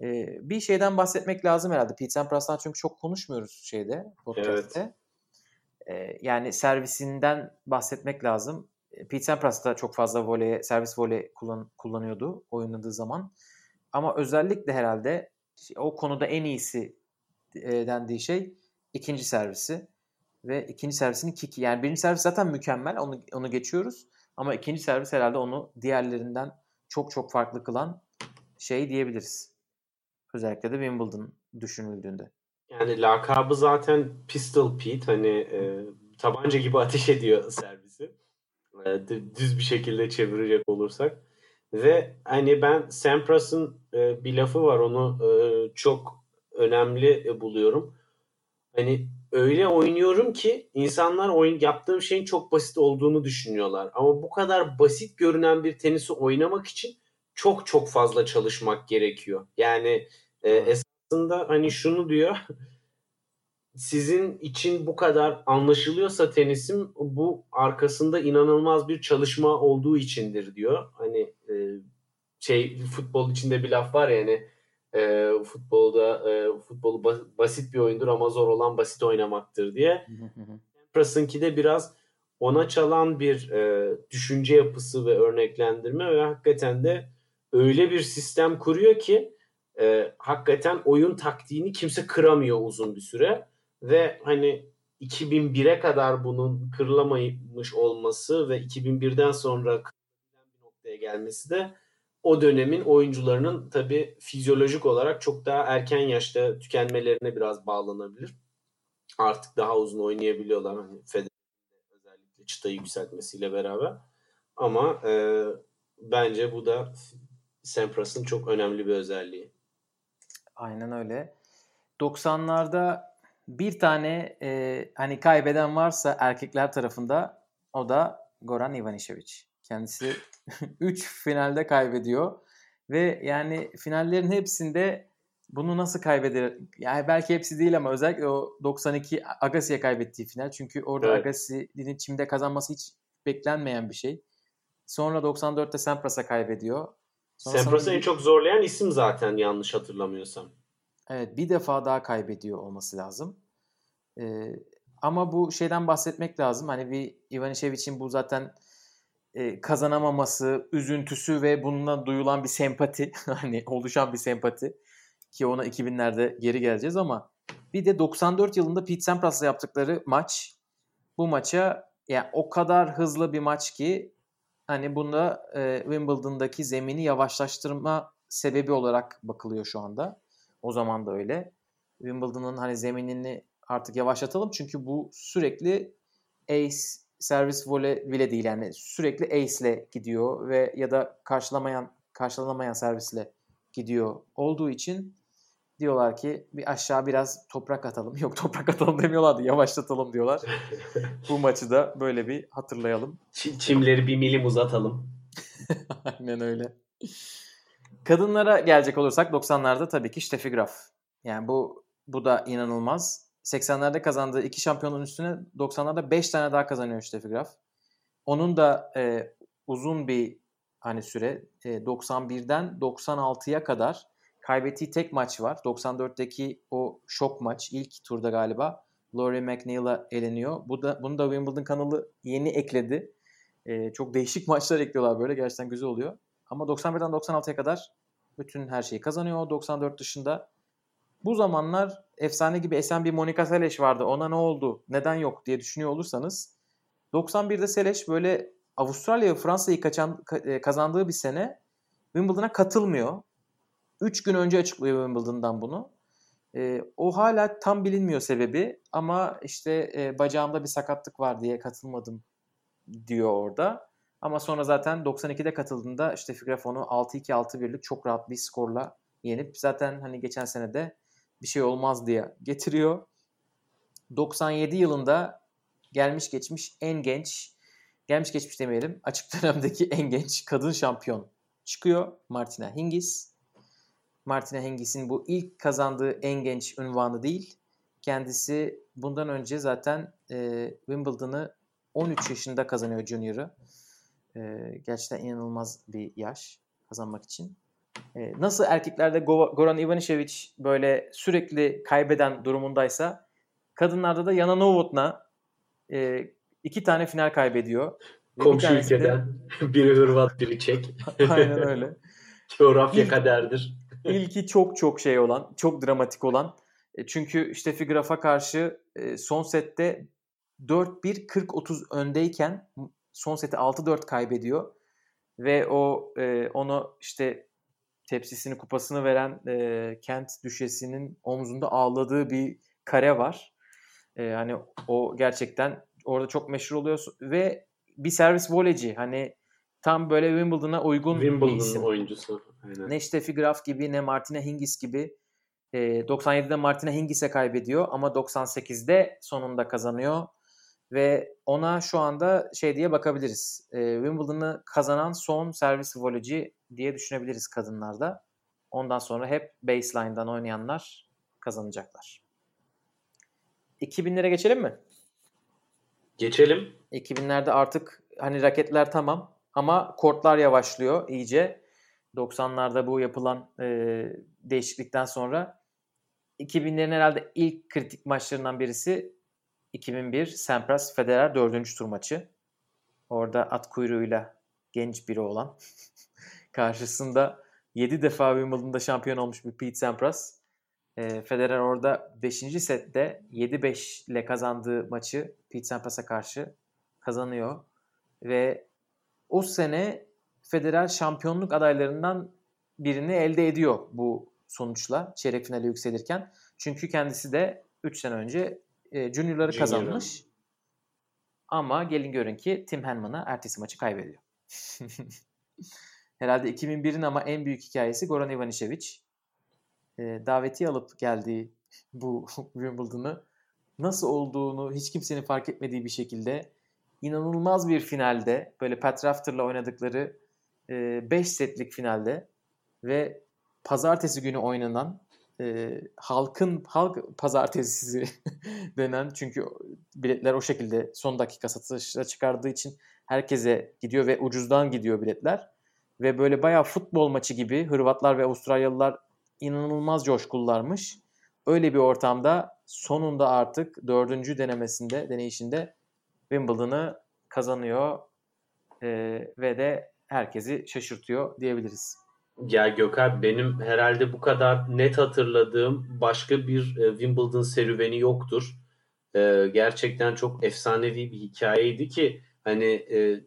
[SPEAKER 2] Ee, bir şeyden bahsetmek lazım herhalde. Pete Sampras'tan çünkü çok konuşmuyoruz şeyde, podcast'te. Evet. Ee, yani servisinden bahsetmek lazım. Pete Sampras da çok fazla voley, servis voley kullan, kullanıyordu oynadığı zaman. Ama özellikle herhalde o konuda en iyisi e, dendiği şey ikinci servisi ve ikinci servisinin kiki. Yani birinci servis zaten mükemmel. Onu onu geçiyoruz. Ama ikinci servis herhalde onu diğerlerinden çok çok farklı kılan şey diyebiliriz. Özellikle de Wimbledon düşünüldüğünde.
[SPEAKER 3] Yani lakabı zaten Pistol Pete. Hani e, tabanca gibi ateş ediyor servisi. E, düz bir şekilde çevirecek olursak. Ve hani ben Sampras'ın e, bir lafı var onu e, çok önemli e, buluyorum. Hani öyle oynuyorum ki insanlar oyun yaptığım şeyin çok basit olduğunu düşünüyorlar. Ama bu kadar basit görünen bir tenisi oynamak için çok çok fazla çalışmak gerekiyor. Yani e, esasında hani şunu diyor sizin için bu kadar anlaşılıyorsa tenisim bu arkasında inanılmaz bir çalışma olduğu içindir diyor. Hani e, şey futbol içinde bir laf var ya hani e, futbolda e, futbolu basit bir oyundur ama zor olan basit oynamaktır diye. Pras'ınki de biraz ona çalan bir e, düşünce yapısı ve örneklendirme ve hakikaten de öyle bir sistem kuruyor ki e, hakikaten oyun taktiğini kimse kıramıyor uzun bir süre ve hani 2001'e kadar bunun kırılamamış olması ve 2001'den sonra bir noktaya gelmesi de o dönemin oyuncularının tabi fizyolojik olarak çok daha erken yaşta tükenmelerine biraz bağlanabilir. Artık daha uzun oynayabiliyorlar. Hani Federer'in özellikle çıtayı yükseltmesiyle beraber. Ama e, bence bu da Sampras'ın çok önemli bir özelliği.
[SPEAKER 2] Aynen öyle. 90'larda bir tane e, hani kaybeden varsa erkekler tarafında o da Goran Ivanisevic. Kendisi 3 finalde kaybediyor ve yani finallerin hepsinde bunu nasıl kaybeder? Yani belki hepsi değil ama özellikle o 92 Agassi'ye kaybettiği final. Çünkü orada evet. Agassi'nin çimde kazanması hiç beklenmeyen bir şey. Sonra 94'te Sampras'a kaybediyor.
[SPEAKER 3] Sampras'ı en çok zorlayan isim zaten yanlış hatırlamıyorsam.
[SPEAKER 2] Evet bir defa daha kaybediyor olması lazım. Ee, ama bu şeyden bahsetmek lazım. Hani bir Ivanishevic'in bu zaten e, kazanamaması, üzüntüsü ve bununla duyulan bir sempati. hani oluşan bir sempati. Ki ona 2000'lerde geri geleceğiz ama bir de 94 yılında Pete Sampras'la yaptıkları maç. Bu maça yani o kadar hızlı bir maç ki hani bunda e, Wimbledon'daki zemini yavaşlaştırma sebebi olarak bakılıyor şu anda. O zaman da öyle. Wimbledon'ın hani zeminini artık yavaşlatalım çünkü bu sürekli ace servis voley bile değil yani sürekli ace ile gidiyor ve ya da karşılamayan karşılanamayan servisle gidiyor olduğu için diyorlar ki bir aşağı biraz toprak atalım. Yok toprak atalım demiyorlardı yavaşlatalım diyorlar. bu maçı da böyle bir hatırlayalım.
[SPEAKER 3] Çimleri bir milim uzatalım.
[SPEAKER 2] Aynen öyle. Kadınlara gelecek olursak 90'larda tabii ki Steffi Graf. Yani bu bu da inanılmaz. 80'lerde kazandığı iki şampiyonun üstüne 90'larda 5 tane daha kazanıyor Steffi Graf. Onun da e, uzun bir hani süre e, 91'den 96'ya kadar kaybettiği tek maç var. 94'teki o şok maç ilk turda galiba Laurie McNeil'a eleniyor. Bu da bunu da Wimbledon kanalı yeni ekledi. E, çok değişik maçlar ekliyorlar böyle gerçekten güzel oluyor. Ama 91'den 96'ya kadar bütün her şeyi kazanıyor. 94 dışında bu zamanlar efsane gibi esen bir Monica Seles vardı. Ona ne oldu? Neden yok diye düşünüyor olursanız 91'de Seles böyle Avustralya ve Fransa'yı kaçan, e, kazandığı bir sene Wimbledon'a katılmıyor. 3 gün önce açıklıyor Wimbledon'dan bunu. E, o hala tam bilinmiyor sebebi ama işte e, bacağımda bir sakatlık var diye katılmadım diyor orada. Ama sonra zaten 92'de katıldığında işte Figrafon'u 6-2 6-1'lik çok rahat bir skorla yenip zaten hani geçen sene de bir şey olmaz diye getiriyor. 97 yılında gelmiş geçmiş en genç, gelmiş geçmiş demeyelim, açık dönemdeki en genç kadın şampiyon çıkıyor. Martina Hingis. Martina Hingis'in bu ilk kazandığı en genç ünvanı değil. Kendisi bundan önce zaten e, Wimbledon'ı 13 yaşında kazanıyor Junior'ı. E, gerçekten inanılmaz bir yaş kazanmak için. E, nasıl erkeklerde Goran Ivanisevic böyle sürekli kaybeden durumundaysa kadınlarda da Yana Novotna e, iki tane final kaybediyor.
[SPEAKER 3] Komşu bir ülkeden. De... biri Hırvat, biri Çek.
[SPEAKER 2] Aynen öyle.
[SPEAKER 3] Coğrafya İlk, kaderdir.
[SPEAKER 2] İlki çok çok şey olan, çok dramatik olan. E, çünkü işte Figraf'a karşı e, son sette 4-1 40-30 öndeyken son seti 6-4 kaybediyor. Ve o e, onu işte tepsisini kupasını veren Kent düşesinin omzunda ağladığı bir kare var. Hani o gerçekten orada çok meşhur oluyor ve bir servis voleyci hani tam böyle Wimbledon'a uygun
[SPEAKER 3] Wimbledon
[SPEAKER 2] bir isim.
[SPEAKER 3] oyuncusu. Aynen.
[SPEAKER 2] Ne Steffi Graf gibi ne Martina Hingis gibi. E, 97'de Martina Hingis'e kaybediyor ama 98'de sonunda kazanıyor. Ve ona şu anda şey diye bakabiliriz. E, Wimbledon'ı kazanan son servis voleyci diye düşünebiliriz kadınlarda. Ondan sonra hep baseline'dan oynayanlar kazanacaklar. 2000'lere geçelim mi?
[SPEAKER 3] Geçelim.
[SPEAKER 2] 2000'lerde artık hani raketler tamam ama kortlar yavaşlıyor iyice. 90'larda bu yapılan e, değişiklikten sonra 2000'lerin herhalde ilk kritik maçlarından birisi 2001 Sampras Federer 4. tur maçı. Orada at kuyruğuyla genç biri olan karşısında 7 defa Wimbledon'da şampiyon olmuş bir Pete Sampras. E, Federer orada 5. sette 7-5 ile kazandığı maçı Pete Sampras'a karşı kazanıyor. Ve o sene Federer şampiyonluk adaylarından birini elde ediyor bu sonuçla çeyrek finale yükselirken. Çünkü kendisi de 3 sene önce e, Junior'ları Junior. kazanmış. Ama gelin görün ki Tim Henman'a ertesi maçı kaybediyor. Herhalde 2001'in ama en büyük hikayesi Goran Ivanisevic. E, daveti alıp geldiği bu Wimbledon'ı nasıl olduğunu hiç kimsenin fark etmediği bir şekilde inanılmaz bir finalde böyle Pat Rafter'la oynadıkları 5 e, setlik finalde ve pazartesi günü oynanan e, halkın halk pazartesisi denen çünkü biletler o şekilde son dakika satışa çıkardığı için herkese gidiyor ve ucuzdan gidiyor biletler. Ve böyle bayağı futbol maçı gibi Hırvatlar ve Avustralyalılar inanılmaz coşkullarmış. Öyle bir ortamda sonunda artık dördüncü denemesinde, deneyişinde Wimbledon'ı kazanıyor e, ve de herkesi şaşırtıyor diyebiliriz.
[SPEAKER 3] Ya Gökhan benim herhalde bu kadar net hatırladığım başka bir e, Wimbledon serüveni yoktur. E, gerçekten çok efsanevi bir hikayeydi ki hani e,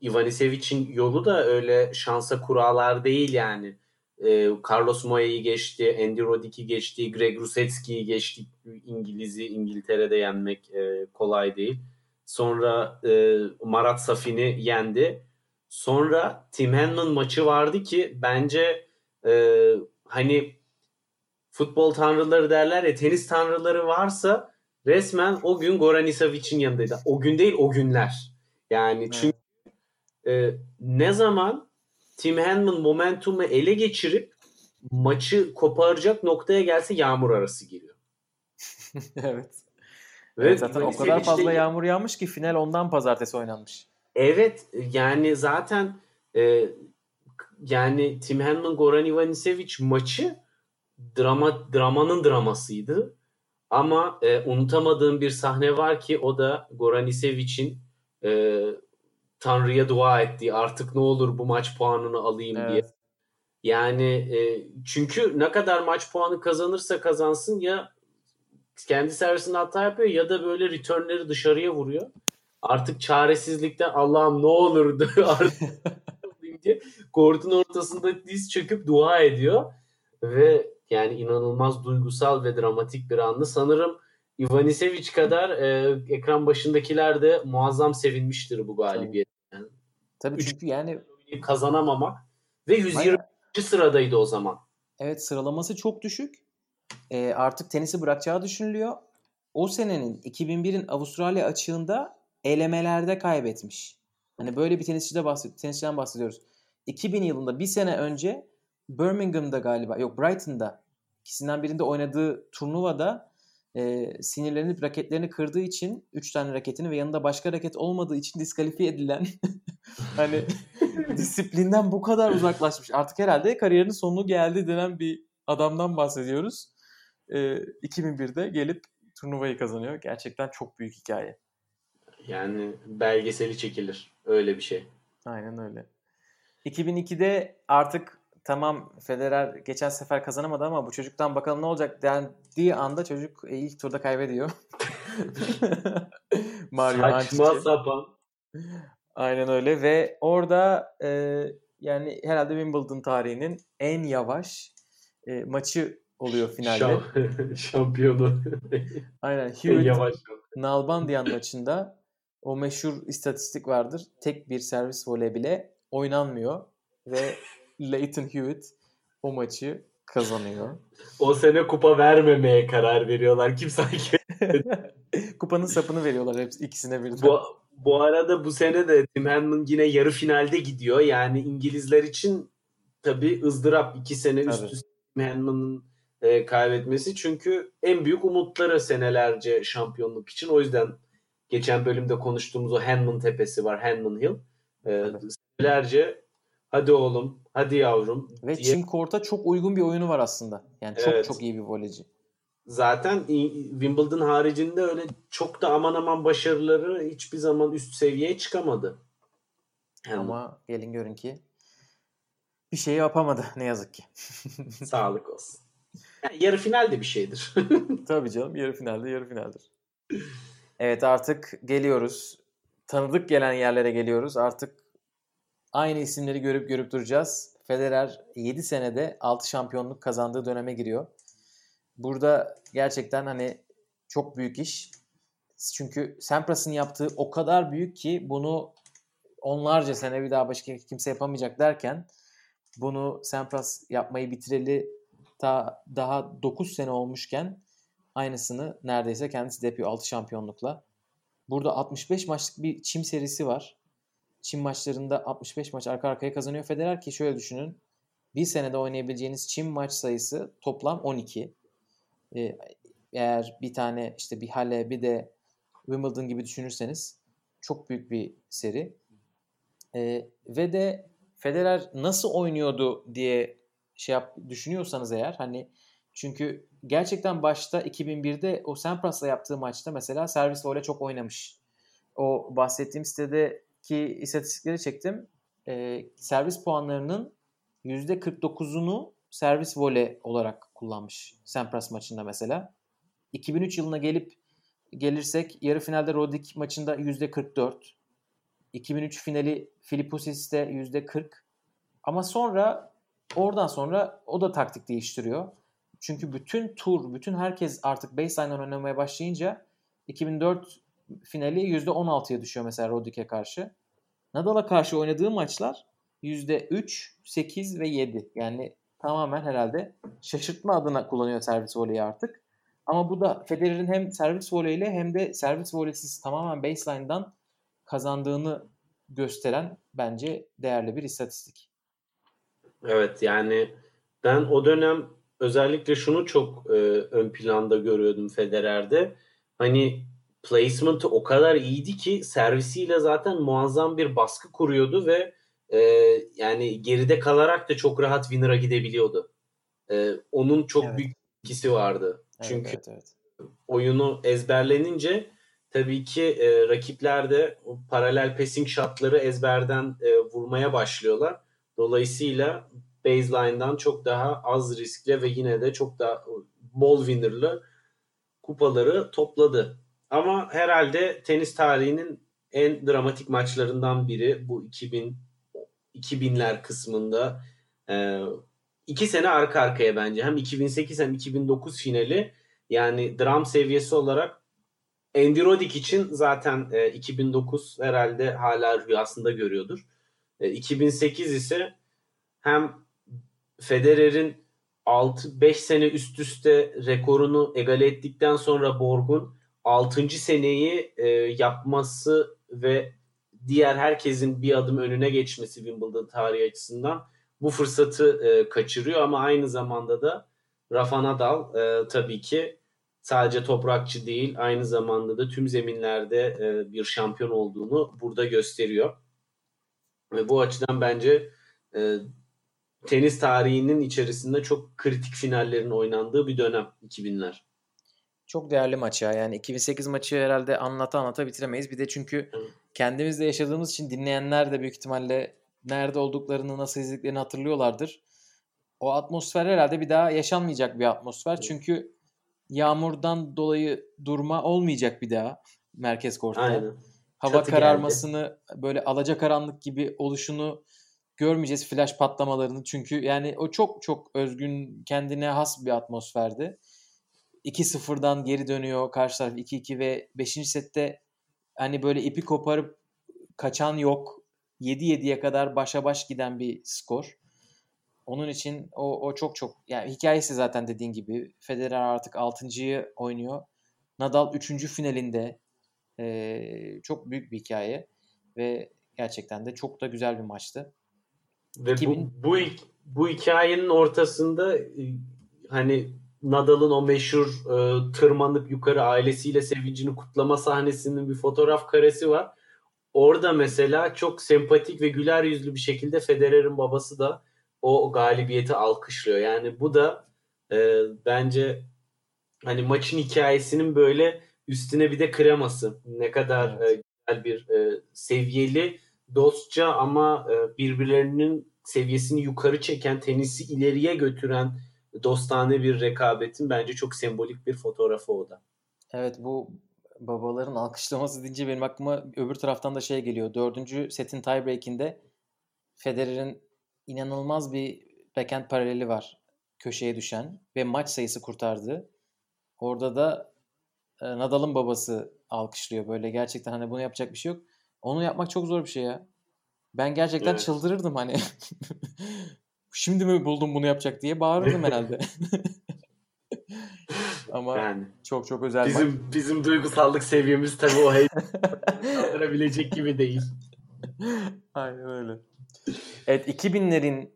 [SPEAKER 3] Ivanisevic'in yolu da öyle şansa kurallar değil yani. E, Carlos Moya'yı geçti, Andy Roddick'i geçti, Greg Rusedski'yi geçti. İngiliz'i İngiltere'de yenmek e, kolay değil. Sonra e, Marat Safin'i yendi. Sonra Tim Henman maçı vardı ki bence e, hani futbol tanrıları derler ya tenis tanrıları varsa resmen o gün Goran Isavic'in yanındaydı. O gün değil o günler. Yani evet. çünkü e, ne zaman Tim Henman momentumu ele geçirip maçı koparacak noktaya gelse yağmur arası giriyor.
[SPEAKER 2] evet. Ve evet, zaten o kadar fazla yağmur yağmış ki final ondan pazartesi oynanmış.
[SPEAKER 3] Evet yani zaten e, yani Tim Henman Goran Ivanisevic maçı drama dramanın dramasıydı. Ama e, unutamadığım bir sahne var ki o da Goran Isevic'in e, Tanrı'ya dua ettiği artık ne olur bu maç puanını alayım evet. diye. Yani e, çünkü ne kadar maç puanı kazanırsa kazansın ya kendi servisinde hata yapıyor ya da böyle returnleri dışarıya vuruyor. Artık çaresizlikte Allah'ım ne olur diye kortun ortasında diz çöküp dua ediyor. Ve yani inanılmaz duygusal ve dramatik bir andı. Sanırım Ivanisevic kadar e, ekran başındakiler de muazzam sevinmiştir bu galibiyet.
[SPEAKER 2] Tabii çünkü yani
[SPEAKER 3] kazanamamak ve 120. Bayağı... sıradaydı o zaman.
[SPEAKER 2] Evet sıralaması çok düşük e, artık tenisi bırakacağı düşünülüyor. O senenin 2001'in Avustralya açığında elemelerde kaybetmiş. Hani böyle bir tenisçide bahsed tenisçiden bahsediyoruz. 2000 yılında bir sene önce Birmingham'da galiba yok Brighton'da ikisinden birinde oynadığı turnuvada e, sinirlenip raketlerini kırdığı için 3 tane raketini ve yanında başka raket olmadığı için diskalifiye edilen hani disiplinden bu kadar uzaklaşmış. Artık herhalde kariyerinin sonu geldi denen bir adamdan bahsediyoruz. E, 2001'de gelip turnuvayı kazanıyor. Gerçekten çok büyük hikaye.
[SPEAKER 3] Yani belgeseli çekilir. Öyle bir şey.
[SPEAKER 2] Aynen öyle. 2002'de artık tamam Federer geçen sefer kazanamadı ama bu çocuktan bakalım ne olacak dendiği anda çocuk e, ilk turda kaybediyor.
[SPEAKER 3] Mario Saçma Mancini. sapan.
[SPEAKER 2] Aynen öyle ve orada e, yani herhalde Wimbledon tarihinin en yavaş e, maçı oluyor finalde.
[SPEAKER 3] Şampiyonu.
[SPEAKER 2] Aynen. Hewitt Nalbandian maçında o meşhur istatistik vardır. Tek bir servis voley bile oynanmıyor ve Leighton Hewitt o maçı kazanıyor.
[SPEAKER 3] O sene kupa vermemeye karar veriyorlar. Kim sanki?
[SPEAKER 2] Kupanın sapını veriyorlar hepsi ikisine birden.
[SPEAKER 3] Bu, bu arada bu sene de Tim Henman yine yarı finalde gidiyor. Yani İngilizler için tabii ızdırap iki sene üst üste Tim Henman'ın e, kaybetmesi. Çünkü en büyük umutları senelerce şampiyonluk için. O yüzden geçen bölümde konuştuğumuz o Henman tepesi var. Henman Hill. E, senelerce hadi oğlum, hadi yavrum.
[SPEAKER 2] Ve diye... Çim Kort'a çok uygun bir oyunu var aslında. Yani çok evet. çok iyi bir voleyci.
[SPEAKER 3] Zaten Wimbledon haricinde öyle çok da aman aman başarıları hiçbir zaman üst seviyeye çıkamadı.
[SPEAKER 2] Yani. Ama gelin görün ki bir şey yapamadı ne yazık ki.
[SPEAKER 3] Sağlık olsun. Yani yarı final de bir şeydir.
[SPEAKER 2] Tabii canım yarı finalde yarı finaldir. Evet artık geliyoruz. Tanıdık gelen yerlere geliyoruz. Artık aynı isimleri görüp görüp duracağız. Federer 7 senede 6 şampiyonluk kazandığı döneme giriyor. Burada gerçekten hani çok büyük iş. Çünkü Sampras'ın yaptığı o kadar büyük ki bunu onlarca sene bir daha başka kimse yapamayacak derken bunu Sampras yapmayı bitireli ta daha 9 sene olmuşken aynısını neredeyse kendisi de yapıyor 6 şampiyonlukla. Burada 65 maçlık bir çim serisi var. Çim maçlarında 65 maç arka arkaya kazanıyor Federer ki şöyle düşünün. Bir senede oynayabileceğiniz çim maç sayısı toplam 12. Ee, eğer bir tane işte bir Halle bir de Wimbledon gibi düşünürseniz çok büyük bir seri. Ee, ve de Federer nasıl oynuyordu diye şey yap düşünüyorsanız eğer hani çünkü gerçekten başta 2001'de o Sampras'la yaptığı maçta mesela servis voley çok oynamış. O bahsettiğim sitedeki istatistikleri çektim. Ee, servis puanlarının %49'unu servis voley olarak kullanmış Sampras maçında mesela. 2003 yılına gelip gelirsek yarı finalde Rodik maçında %44. 2003 finali Filipusis'te %40. Ama sonra oradan sonra o da taktik değiştiriyor. Çünkü bütün tur, bütün herkes artık baseline'dan oynamaya başlayınca 2004 finali %16'ya düşüyor mesela Rodik'e karşı. Nadal'a karşı oynadığı maçlar %3, 8 ve 7. Yani tamamen herhalde şaşırtma adına kullanıyor servis voleyi artık. Ama bu da Federer'in hem servis voleyle hem de servis voleysiz tamamen baseline'dan kazandığını gösteren bence değerli bir istatistik.
[SPEAKER 3] Evet yani ben o dönem özellikle şunu çok e, ön planda görüyordum Federer'de. Hani placement'ı o kadar iyiydi ki servisiyle zaten muazzam bir baskı kuruyordu ve e, yani geride kalarak da çok rahat winner'a gidebiliyordu. E, onun çok evet. büyük etkisi vardı. Evet, Çünkü evet, evet. oyunu ezberlenince tabii ki e, rakipler de o paralel passing shotları ezberden e, vurmaya başlıyorlar. Dolayısıyla baseline'dan çok daha az riskle ve yine de çok daha bol winner'lı kupaları topladı. Ama herhalde tenis tarihinin en dramatik maçlarından biri bu 2000 2000'ler kısmında e, iki sene arka arkaya bence hem 2008 hem 2009 finali yani dram seviyesi olarak Andy Roddick için zaten e, 2009 herhalde hala rüyasında görüyordur. E, 2008 ise hem Federer'in 6-5 sene üst üste rekorunu egale ettikten sonra Borg'un 6. seneyi e, yapması ve diğer herkesin bir adım önüne geçmesi Wimbledon tarihi açısından bu fırsatı e, kaçırıyor ama aynı zamanda da Rafa Nadal e, tabii ki sadece toprakçı değil aynı zamanda da tüm zeminlerde e, bir şampiyon olduğunu burada gösteriyor. Ve bu açıdan bence e, tenis tarihinin içerisinde çok kritik finallerin oynandığı bir dönem 2000'ler.
[SPEAKER 2] Çok değerli maç ya. Yani 2008 maçı herhalde anlata anlata bitiremeyiz. Bir de çünkü kendimizde yaşadığımız için dinleyenler de büyük ihtimalle nerede olduklarını, nasıl izlediklerini hatırlıyorlardır. O atmosfer herhalde bir daha yaşanmayacak bir atmosfer. Çünkü yağmurdan dolayı durma olmayacak bir daha merkez kortta.
[SPEAKER 3] Aynen.
[SPEAKER 2] Hava
[SPEAKER 3] Çatı
[SPEAKER 2] kararmasını böyle alacakaranlık gibi oluşunu görmeyeceğiz flash patlamalarını. Çünkü yani o çok çok özgün kendine has bir atmosferdi. 2-0'dan geri dönüyor karşı taraf 2-2 ve 5. sette hani böyle ipi koparıp kaçan yok. 7-7'ye kadar başa baş giden bir skor. Onun için o, o çok çok yani hikayesi zaten dediğin gibi Federer artık 6.yı oynuyor. Nadal 3. finalinde ee, çok büyük bir hikaye ve gerçekten de çok da güzel bir maçtı.
[SPEAKER 3] Ve
[SPEAKER 2] 2000
[SPEAKER 3] bu, bu, bu hikayenin ortasında e, hani Nadal'ın o meşhur e, tırmanıp yukarı ailesiyle sevincini kutlama sahnesinin bir fotoğraf karesi var. Orada mesela çok sempatik ve güler yüzlü bir şekilde Federer'in babası da o galibiyeti alkışlıyor. Yani bu da e, bence hani maçın hikayesinin böyle üstüne bir de kreması. Ne kadar
[SPEAKER 2] Evet.
[SPEAKER 3] e, güzel bir e, seviyeli, dostça ama e, birbirlerinin seviyesini yukarı çeken, tenisi ileriye götüren dostane bir rekabetin bence çok sembolik bir fotoğrafı o da.
[SPEAKER 2] Evet bu babaların alkışlaması deyince benim aklıma öbür taraftan da şey geliyor. Dördüncü setin tiebreak'inde Federer'in inanılmaz bir backhand paraleli var. Köşeye düşen ve maç sayısı kurtardı. Orada da e, Nadal'ın babası alkışlıyor böyle. Gerçekten hani bunu yapacak bir şey yok. Onu yapmak çok zor bir şey ya. Ben gerçekten
[SPEAKER 3] Evet.
[SPEAKER 2] çıldırırdım hani. Şimdi mi buldum bunu yapacak diye bağırırdım herhalde. Ama
[SPEAKER 3] Yani
[SPEAKER 2] çok çok özel
[SPEAKER 3] bizim bizim duygusallık seviyemiz tabii o heyecanlandırabilecek gibi değil.
[SPEAKER 2] Aynen öyle. Evet 2000'lerin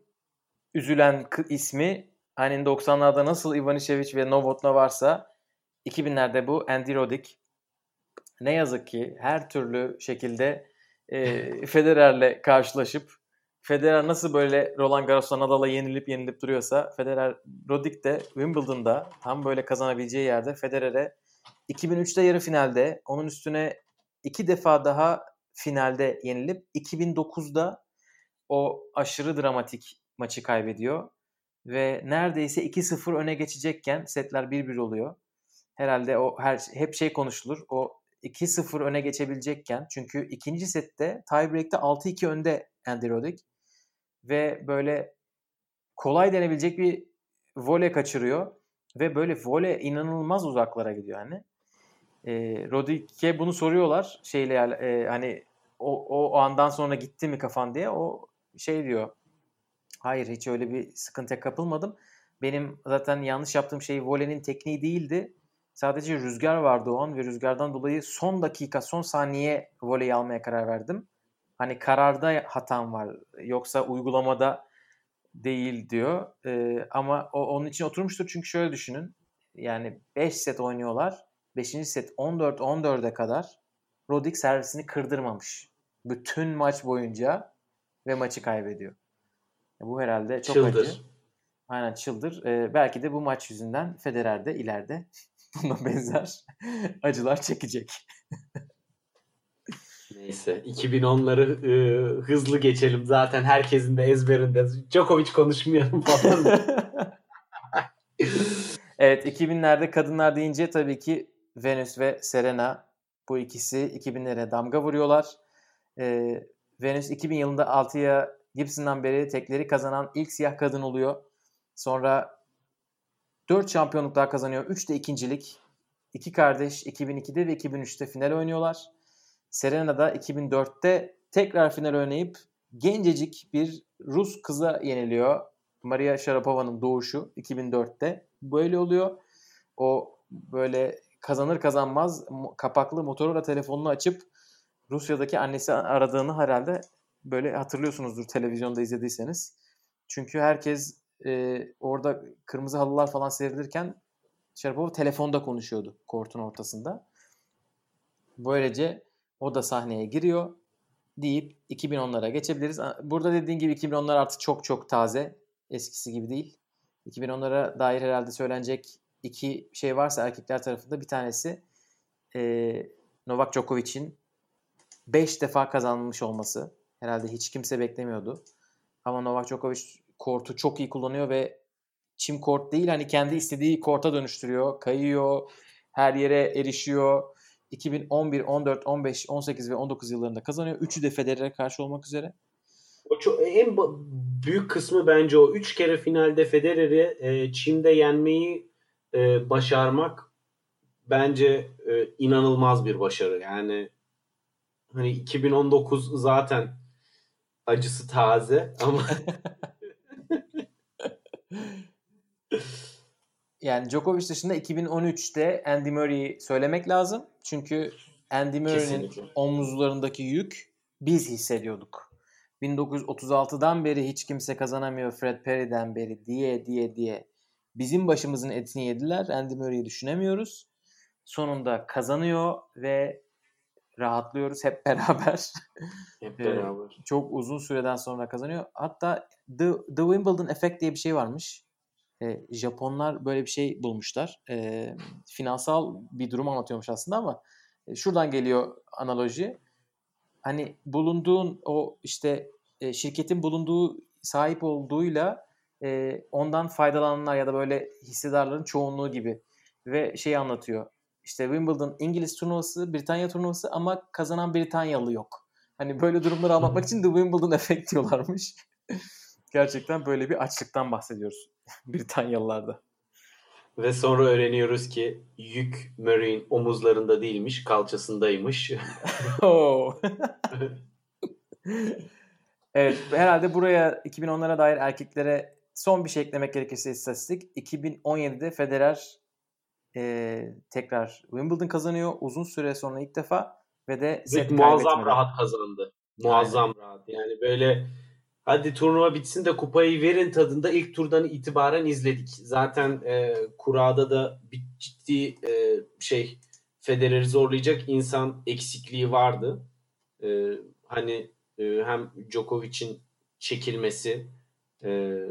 [SPEAKER 2] üzülen ismi hani 90'larda nasıl Ivanisevic ve Novotna varsa 2000'lerde bu Andy Roddick. Ne yazık ki her türlü şekilde e, Federer'le karşılaşıp Federer nasıl böyle Roland Garros'ta Nadal'a yenilip yenilip duruyorsa Federer Roddick de Wimbledon'da tam böyle kazanabileceği yerde Federer'e 2003'te yarı finalde onun üstüne iki defa daha finalde yenilip 2009'da o aşırı dramatik maçı kaybediyor ve neredeyse 2-0 öne geçecekken setler 1-1 oluyor. Herhalde o her hep şey konuşulur. O 2-0 öne geçebilecekken çünkü ikinci sette tiebreak'te 6-2 önde Andy Roddick ve böyle kolay denebilecek bir voley kaçırıyor ve böyle voley inanılmaz uzaklara gidiyor hani. E, Roddick'e bunu soruyorlar şeyle e, hani o, o, o andan sonra gitti mi kafan diye o şey diyor. Hayır hiç öyle bir sıkıntıya kapılmadım. Benim zaten yanlış yaptığım şey volenin tekniği değildi. Sadece rüzgar vardı o an ve rüzgardan dolayı son dakika, son saniye voleyi almaya karar verdim. Hani kararda hatam var. Yoksa uygulamada değil diyor. Ee, ama o, onun için oturmuştur çünkü şöyle düşünün. Yani 5 set oynuyorlar. 5. set 14-14'e kadar Roddick servisini kırdırmamış. Bütün maç boyunca ve maçı kaybediyor. E, Bu herhalde çok
[SPEAKER 3] Çıldır.
[SPEAKER 2] acı. Aynen çıldır. Ee, belki de bu maç yüzünden Federer de ileride buna benzer acılar çekecek.
[SPEAKER 3] Neyse 2010'ları e, hızlı geçelim. Zaten herkesin de ezberinde. Djokovic konuşmayalım falan.
[SPEAKER 2] Evet 2000'lerde kadınlar deyince tabii ki Venus ve Serena bu ikisi 2000'lere damga vuruyorlar. Ee, Venus 2000 yılında 6'ya Gibson'dan beri tekleri kazanan ilk siyah kadın oluyor. Sonra 4 şampiyonluk daha kazanıyor. 3 de ikincilik. İki kardeş 2002'de ve 2003'te final oynuyorlar. Serena da 2004'te tekrar final oynayıp gencecik bir Rus kıza yeniliyor. Maria Sharapova'nın doğuşu 2004'te böyle oluyor. O böyle kazanır kazanmaz kapaklı Motorola telefonunu açıp Rusya'daki annesi aradığını herhalde böyle hatırlıyorsunuzdur televizyonda izlediyseniz. Çünkü herkes e, orada kırmızı halılar falan serilirken Sharapova telefonda konuşuyordu kortun ortasında. Böylece o da sahneye giriyor deyip 2010'lara geçebiliriz. Burada dediğin gibi 2010'lar artık çok çok taze. Eskisi gibi değil. 2010'lara dair herhalde söylenecek iki şey varsa erkekler tarafında bir tanesi e, Novak Djokovic'in 5 defa kazanmış olması. Herhalde hiç kimse beklemiyordu. Ama Novak Djokovic kortu çok iyi kullanıyor ve çim kort değil hani kendi istediği korta dönüştürüyor. Kayıyor, her yere erişiyor. 2011, 14, 15, 18 ve 19 yıllarında kazanıyor. Üçü de Federer'e karşı olmak üzere.
[SPEAKER 3] O çok, en büyük kısmı bence o. Üç kere finalde Federer'i e, Çim'de yenmeyi e, başarmak bence e, inanılmaz bir başarı. Yani hani 2019 zaten acısı taze ama
[SPEAKER 2] yani Djokovic dışında 2013'te Andy Murray'i söylemek lazım. Çünkü Andy Murray'nin omuzlarındaki yük biz hissediyorduk. 1936'dan beri hiç kimse kazanamıyor Fred Perry'den beri diye diye diye bizim başımızın etini yediler. Andy Murray'i düşünemiyoruz. Sonunda kazanıyor ve rahatlıyoruz hep beraber.
[SPEAKER 3] Hep beraber.
[SPEAKER 2] çok uzun süreden sonra kazanıyor. Hatta The, The Wimbledon Effect diye bir şey varmış. E, Japonlar böyle bir şey bulmuşlar. E, finansal bir durum anlatıyormuş aslında ama e, şuradan geliyor analoji. Hani bulunduğun o işte e, şirketin bulunduğu sahip olduğuyla e, ondan faydalananlar ya da böyle hissedarların çoğunluğu gibi ve şey anlatıyor. İşte Wimbledon İngiliz turnuvası, Britanya turnuvası ama kazanan Britanyalı yok. Hani böyle durumları anlatmak için de Wimbledon efekt diyorlarmış. Gerçekten böyle bir açlıktan bahsediyoruz Britanyalılarda.
[SPEAKER 3] Ve sonra öğreniyoruz ki yük Murray'in omuzlarında değilmiş, kalçasındaymış.
[SPEAKER 2] evet, herhalde buraya 2010'lara dair erkeklere son bir şey eklemek gerekirse istatistik. 2017'de Federer e, tekrar Wimbledon kazanıyor. Uzun süre sonra ilk defa ve de
[SPEAKER 3] set muazzam rahat kazandı. Muazzam Aynen. rahat. Yani böyle hadi turnuva bitsin de kupayı verin tadında ilk turdan itibaren izledik. Zaten e, kurada da bir ciddi e, şey Federer'i zorlayacak insan eksikliği vardı. E, hani e, hem Djokovic'in çekilmesi e,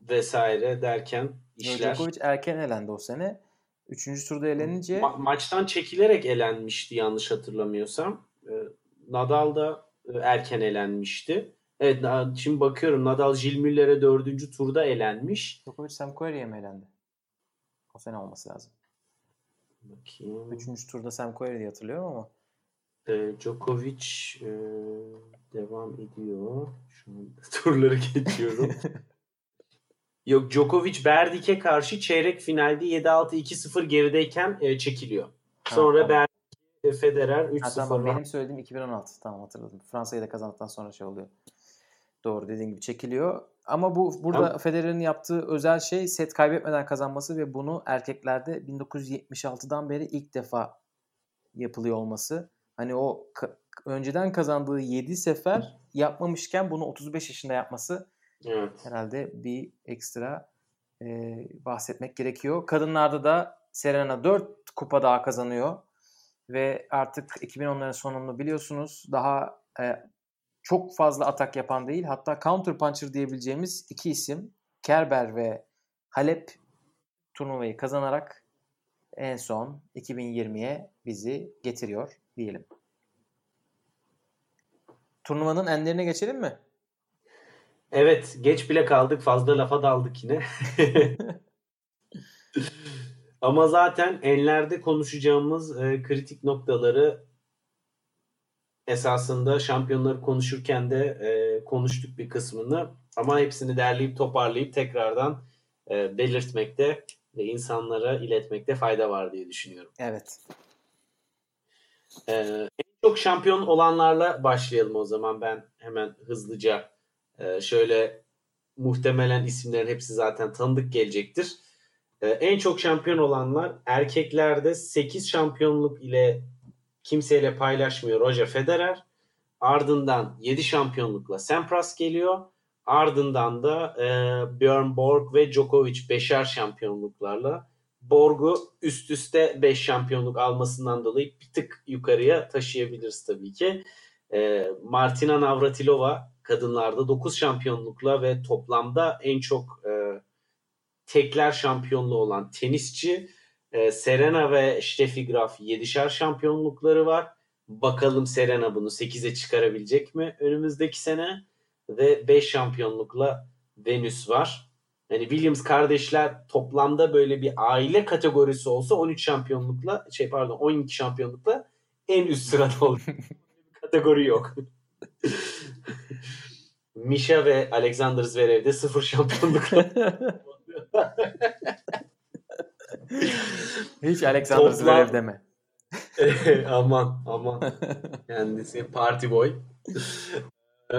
[SPEAKER 3] vesaire derken işler.
[SPEAKER 2] Djokovic erken elendi o sene. Üçüncü turda elenince...
[SPEAKER 3] Ma- maçtan çekilerek elenmişti yanlış hatırlamıyorsam. E, Nadal da e, erken elenmişti. Evet şimdi bakıyorum Nadal Jill Müller'e dördüncü turda elenmiş.
[SPEAKER 2] Djokovic Sam Querrey'e mi elendi? O sene olması lazım.
[SPEAKER 3] Bakayım.
[SPEAKER 2] Üçüncü turda Sam Querrey diye hatırlıyorum ama.
[SPEAKER 3] E, Djokovic e, devam ediyor. Şu an turları geçiyorum. Yok Djokovic Berdik'e karşı çeyrek finalde 7-6-2-0 gerideyken e, çekiliyor. Sonra ha, tamam. Berdik Federer 3-0. Ha,
[SPEAKER 2] tamam, benim söylediğim 2016. Tamam hatırladım. Fransa'yı da kazandıktan sonra şey oluyor. Doğru dediğin gibi çekiliyor. Ama bu burada tamam. Federer'in yaptığı özel şey set kaybetmeden kazanması ve bunu erkeklerde 1976'dan beri ilk defa yapılıyor olması. Hani o ka- önceden kazandığı 7 sefer yapmamışken bunu 35 yaşında yapması
[SPEAKER 3] Evet.
[SPEAKER 2] Herhalde bir ekstra e, bahsetmek gerekiyor. Kadınlarda da Serena 4 kupa daha kazanıyor. Ve artık 2010'ların sonunu biliyorsunuz. Daha e, çok fazla atak yapan değil. Hatta counter puncher diyebileceğimiz iki isim. Kerber ve Halep turnuvayı kazanarak en son 2020'ye bizi getiriyor diyelim. Turnuvanın enlerine geçelim mi?
[SPEAKER 3] Evet geç bile kaldık fazla lafa daldık yine. Ama zaten enlerde konuşacağımız e, kritik noktaları esasında şampiyonları konuşurken de e, konuştuk bir kısmını. Ama hepsini derleyip toparlayıp tekrardan e, belirtmekte ve insanlara iletmekte fayda var diye düşünüyorum.
[SPEAKER 2] Evet.
[SPEAKER 3] E, en çok şampiyon olanlarla başlayalım o zaman ben hemen hızlıca ee, şöyle muhtemelen isimlerin hepsi zaten tanıdık gelecektir. Ee, en çok şampiyon olanlar erkeklerde 8 şampiyonluk ile kimseyle paylaşmıyor Roger Federer. Ardından 7 şampiyonlukla Sampras geliyor. Ardından da e, Björn Borg ve Djokovic 5'er şampiyonluklarla Borg'u üst üste 5 şampiyonluk almasından dolayı bir tık yukarıya taşıyabiliriz tabii ki. E, Martina Navratilova kadınlarda 9 şampiyonlukla ve toplamda en çok e, tekler şampiyonluğu olan tenisçi. E, Serena ve Steffi Graf 7'şer şampiyonlukları var. Bakalım Serena bunu 8'e çıkarabilecek mi önümüzdeki sene? Ve 5 şampiyonlukla Venüs var. Yani Williams kardeşler toplamda böyle bir aile kategorisi olsa 13 şampiyonlukla şey pardon 12 şampiyonlukla en üst sırada olur. kategori yok. Misha ve Alexander Zverev'de sıfır şampiyonlukla.
[SPEAKER 2] Hiç Alexander
[SPEAKER 3] Toplam-
[SPEAKER 2] Zverev deme.
[SPEAKER 3] aman aman. Kendisi party boy. Ee,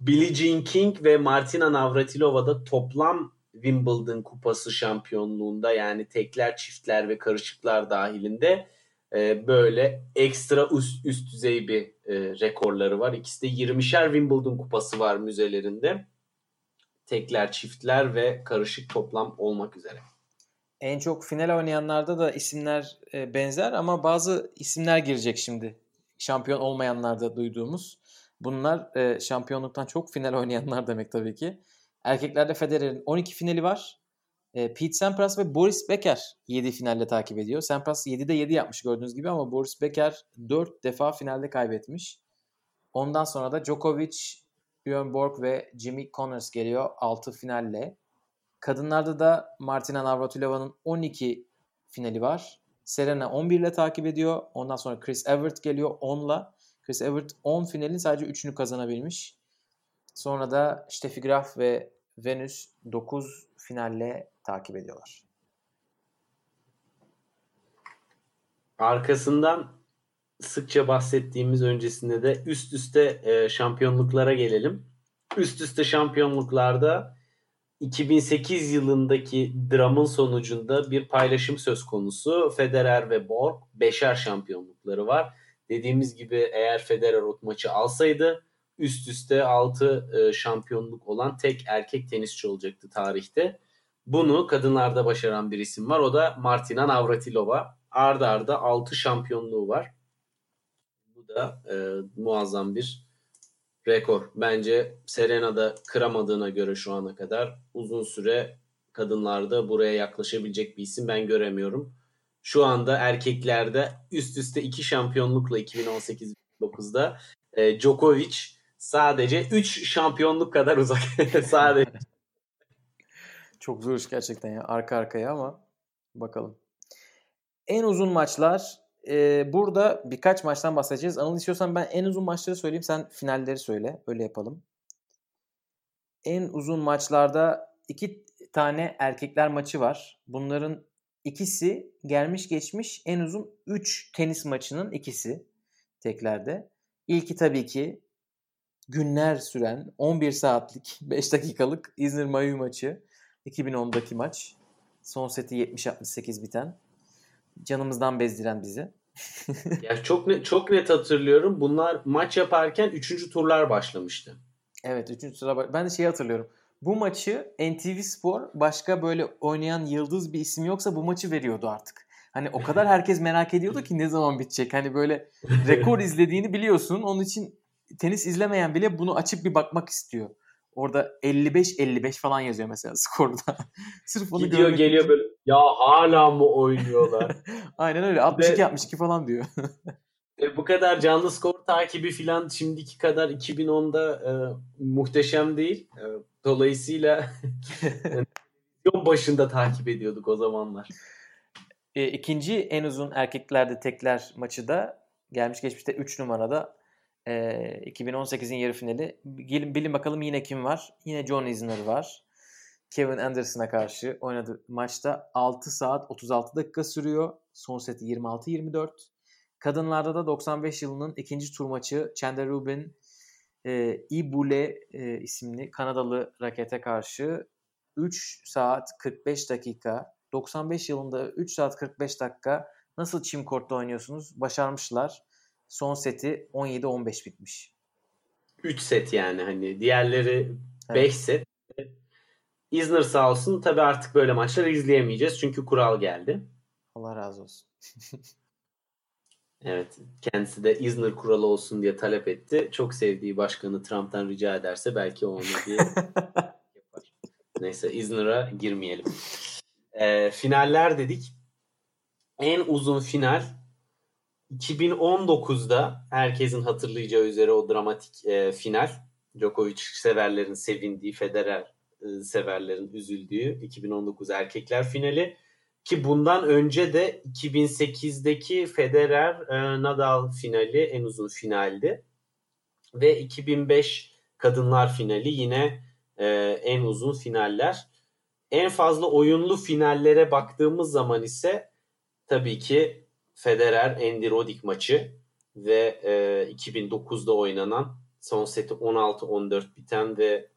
[SPEAKER 3] Billie Jean King ve Martina Navratilova da toplam Wimbledon kupası şampiyonluğunda yani tekler, çiftler ve karışıklar dahilinde e, böyle ekstra üst, üst düzey bir e, rekorları var. İkisi de 20'şer Wimbledon kupası var müzelerinde. Tekler, çiftler ve karışık toplam olmak üzere.
[SPEAKER 2] En çok final oynayanlarda da isimler e, benzer ama bazı isimler girecek şimdi. Şampiyon olmayanlarda duyduğumuz. Bunlar e, şampiyonluktan çok final oynayanlar demek tabii ki. Erkeklerde Federer'in 12 finali var. E, Pete Sampras ve Boris Becker 7 finalle takip ediyor. Sampras 7'de 7 yapmış gördüğünüz gibi ama Boris Becker 4 defa finalde kaybetmiş. Ondan sonra da Djokovic, Björn Borg ve Jimmy Connors geliyor 6 finalle. Kadınlarda da Martina Navratilova'nın 12 finali var. Serena 11 ile takip ediyor. Ondan sonra Chris Evert geliyor 10 ile. Chris Evert 10 finalin sadece 3'ünü kazanabilmiş. Sonra da Steffi Graf ve Venus 9 finalle takip ediyorlar.
[SPEAKER 3] Arkasından sıkça bahsettiğimiz öncesinde de üst üste e, şampiyonluklara gelelim. Üst üste şampiyonluklarda 2008 yılındaki dramın sonucunda bir paylaşım söz konusu. Federer ve Borg beşer şampiyonlukları var. Dediğimiz gibi eğer Federer o maçı alsaydı üst üste 6 e, şampiyonluk olan tek erkek tenisçi olacaktı tarihte. Bunu kadınlarda başaran bir isim var. O da Martina Navratilova. Arda arda 6 şampiyonluğu var. Bu da e, muazzam bir rekor. Bence Serena da kıramadığına göre şu ana kadar uzun süre kadınlarda buraya yaklaşabilecek bir isim ben göremiyorum. Şu anda erkeklerde üst üste 2 şampiyonlukla 2018-2019'da e, Djokovic sadece 3 şampiyonluk kadar uzak. sadece.
[SPEAKER 2] Çok zor iş gerçekten ya arka arkaya ama bakalım. En uzun maçlar e, burada birkaç maçtan bahsedeceğiz. Anıl istiyorsan ben en uzun maçları söyleyeyim sen finalleri söyle. Öyle yapalım. En uzun maçlarda iki tane erkekler maçı var. Bunların ikisi gelmiş geçmiş en uzun 3 tenis maçının ikisi teklerde. İlki tabii ki günler süren 11 saatlik 5 dakikalık İzmir Mayu maçı. 2010'daki maç. Son seti 70-68 biten. Canımızdan bezdiren bizi.
[SPEAKER 3] ya çok net, çok net hatırlıyorum. Bunlar maç yaparken 3. turlar başlamıştı.
[SPEAKER 2] Evet 3. tura ben de şeyi hatırlıyorum. Bu maçı NTV Spor başka böyle oynayan yıldız bir isim yoksa bu maçı veriyordu artık. Hani o kadar herkes merak ediyordu ki ne zaman bitecek. Hani böyle rekor izlediğini biliyorsun. Onun için tenis izlemeyen bile bunu açıp bir bakmak istiyor. Orada 55-55 falan yazıyor mesela skorda.
[SPEAKER 3] Sırf onu Gidiyor geliyor için. böyle ya hala mı oynuyorlar?
[SPEAKER 2] Aynen öyle 62-62 falan diyor.
[SPEAKER 3] e, bu kadar canlı skor takibi falan şimdiki kadar 2010'da e, muhteşem değil. E, dolayısıyla yol başında takip ediyorduk o zamanlar.
[SPEAKER 2] E, ikinci en uzun erkeklerde tekler maçı da gelmiş geçmişte 3 numarada e, 2018'in yarı finali. Gelin bilin bakalım yine kim var? Yine John Isner var. Kevin Anderson'a karşı oynadı maçta 6 saat 36 dakika sürüyor. Son seti 26-24. Kadınlarda da 95 yılının ikinci tur maçı Chandler Rubin e, Ibule e, isimli Kanadalı rakete karşı 3 saat 45 dakika 95 yılında 3 saat 45 dakika nasıl çim kortta oynuyorsunuz? Başarmışlar. Son seti 17-15 bitmiş.
[SPEAKER 3] 3 set yani hani diğerleri 5 evet. set. Isner sağ olsun tabi artık böyle maçları izleyemeyeceğiz çünkü kural geldi.
[SPEAKER 2] Allah razı olsun.
[SPEAKER 3] evet kendisi de Isner kuralı olsun diye talep etti. Çok sevdiği başkanı Trump'tan rica ederse belki onu diye yapar. Neyse Isner'a girmeyelim. E, finaller dedik. En uzun final 2019'da herkesin hatırlayacağı üzere o dramatik e, final. Djokovic severlerin sevindiği, Federer e, severlerin üzüldüğü 2019 erkekler finali. Ki bundan önce de 2008'deki Federer e, Nadal finali en uzun finaldi. Ve 2005 kadınlar finali yine e, en uzun finaller. En fazla oyunlu finallere baktığımız zaman ise tabii ki Federer Andy Roddick maçı ve e, 2009'da oynanan son seti 16-14 biten ve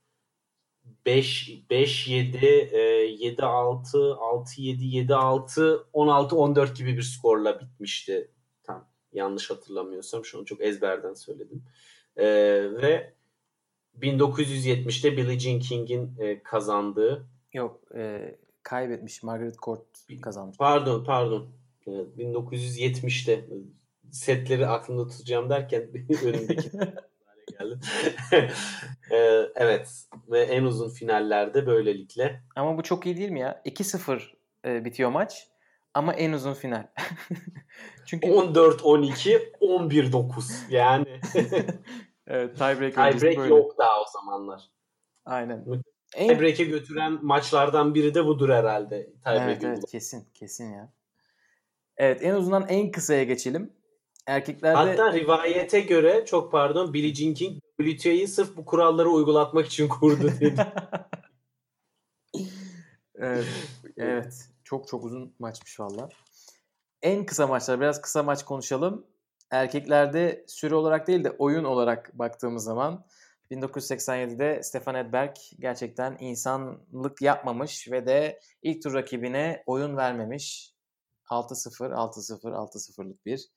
[SPEAKER 3] 5 5 7 7 6 6 7 7 6 16 14 gibi bir skorla bitmişti. Tam yanlış hatırlamıyorsam şu an çok ezberden söyledim. E, ve 1970'te Billie Jean King'in e, kazandığı
[SPEAKER 2] Yok e, kaybetmiş Margaret Court kazanmış.
[SPEAKER 3] Pardon pardon. 1970'te setleri aklımda tutacağım derken önümdeki geldi. evet ve en uzun finallerde böylelikle.
[SPEAKER 2] Ama bu çok iyi değil mi ya? 2-0 e, bitiyor maç ama en uzun final.
[SPEAKER 3] Çünkü 14-12, 11-9 yani.
[SPEAKER 2] evet, tiebreak,
[SPEAKER 3] tiebreak yok daha o zamanlar.
[SPEAKER 2] Aynen.
[SPEAKER 3] En... Tiebreak'e götüren maçlardan biri de budur herhalde.
[SPEAKER 2] Evet, evet kesin kesin ya. Evet en uzundan en kısaya geçelim. Erkeklerde...
[SPEAKER 3] Hatta rivayete göre çok pardon Billie Jean King WTA'yı sırf bu kuralları uygulatmak için kurdu dedi.
[SPEAKER 2] evet, evet. Çok çok uzun maçmış valla. En kısa maçlar biraz kısa maç konuşalım. Erkeklerde süre olarak değil de oyun olarak baktığımız zaman 1987'de Stefan Edberg gerçekten insanlık yapmamış ve de ilk tur rakibine oyun vermemiş. 6-0, 6-0, 6-0'lık bir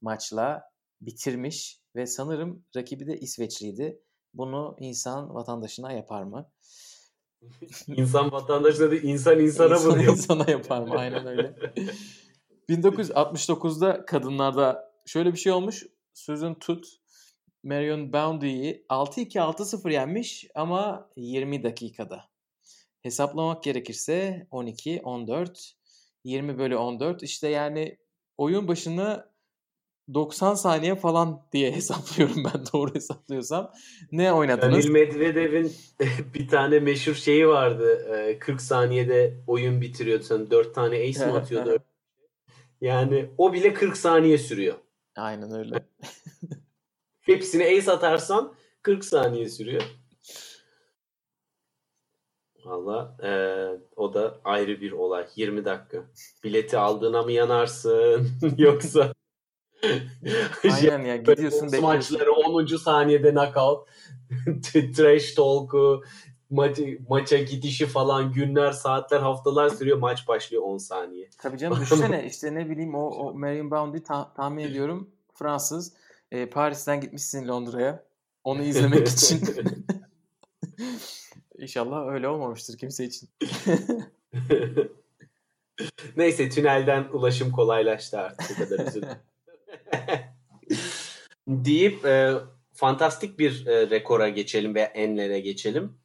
[SPEAKER 2] maçla bitirmiş ve sanırım rakibi de İsveçliydi. Bunu insan vatandaşına yapar mı?
[SPEAKER 3] İnsan vatandaşına değil, insan insana
[SPEAKER 2] insan vuruyor. insana yapar mı? Aynen öyle. 1969'da kadınlarda şöyle bir şey olmuş. Susan Tut Marion Boundy'yi 6-2-6-0 yenmiş ama 20 dakikada. Hesaplamak gerekirse 12, 14, 20 bölü 14. İşte yani oyun başına 90 saniye falan diye hesaplıyorum ben doğru hesaplıyorsam. Ne oynadınız?
[SPEAKER 3] Danil Medvedev'in bir tane meşhur şeyi vardı. 40 saniyede oyun bitiriyordu. Sen 4 tane ace mi atıyordu? yani o bile 40 saniye sürüyor.
[SPEAKER 2] Aynen öyle.
[SPEAKER 3] Hepsini ace atarsan 40 saniye sürüyor. Valla e, o da ayrı bir olay. 20 dakika. Bileti aldığına mı yanarsın yoksa
[SPEAKER 2] Aynen ya gidiyorsun
[SPEAKER 3] bekliyorsun. Maçları 10. saniyede knockout. Trash talk'u maça, maça gidişi falan günler, saatler, haftalar sürüyor. Maç başlıyor 10 saniye.
[SPEAKER 2] Tabii canım düşünsene işte ne bileyim o, o Marion Boundy ta- tahmin ediyorum Fransız. E, Paris'ten gitmişsin Londra'ya. Onu izlemek için. İnşallah öyle olmamıştır kimse için.
[SPEAKER 3] Neyse tünelden ulaşım kolaylaştı artık. O kadar üzüldüm. deyip e, fantastik bir e, rekora geçelim ve enlere geçelim.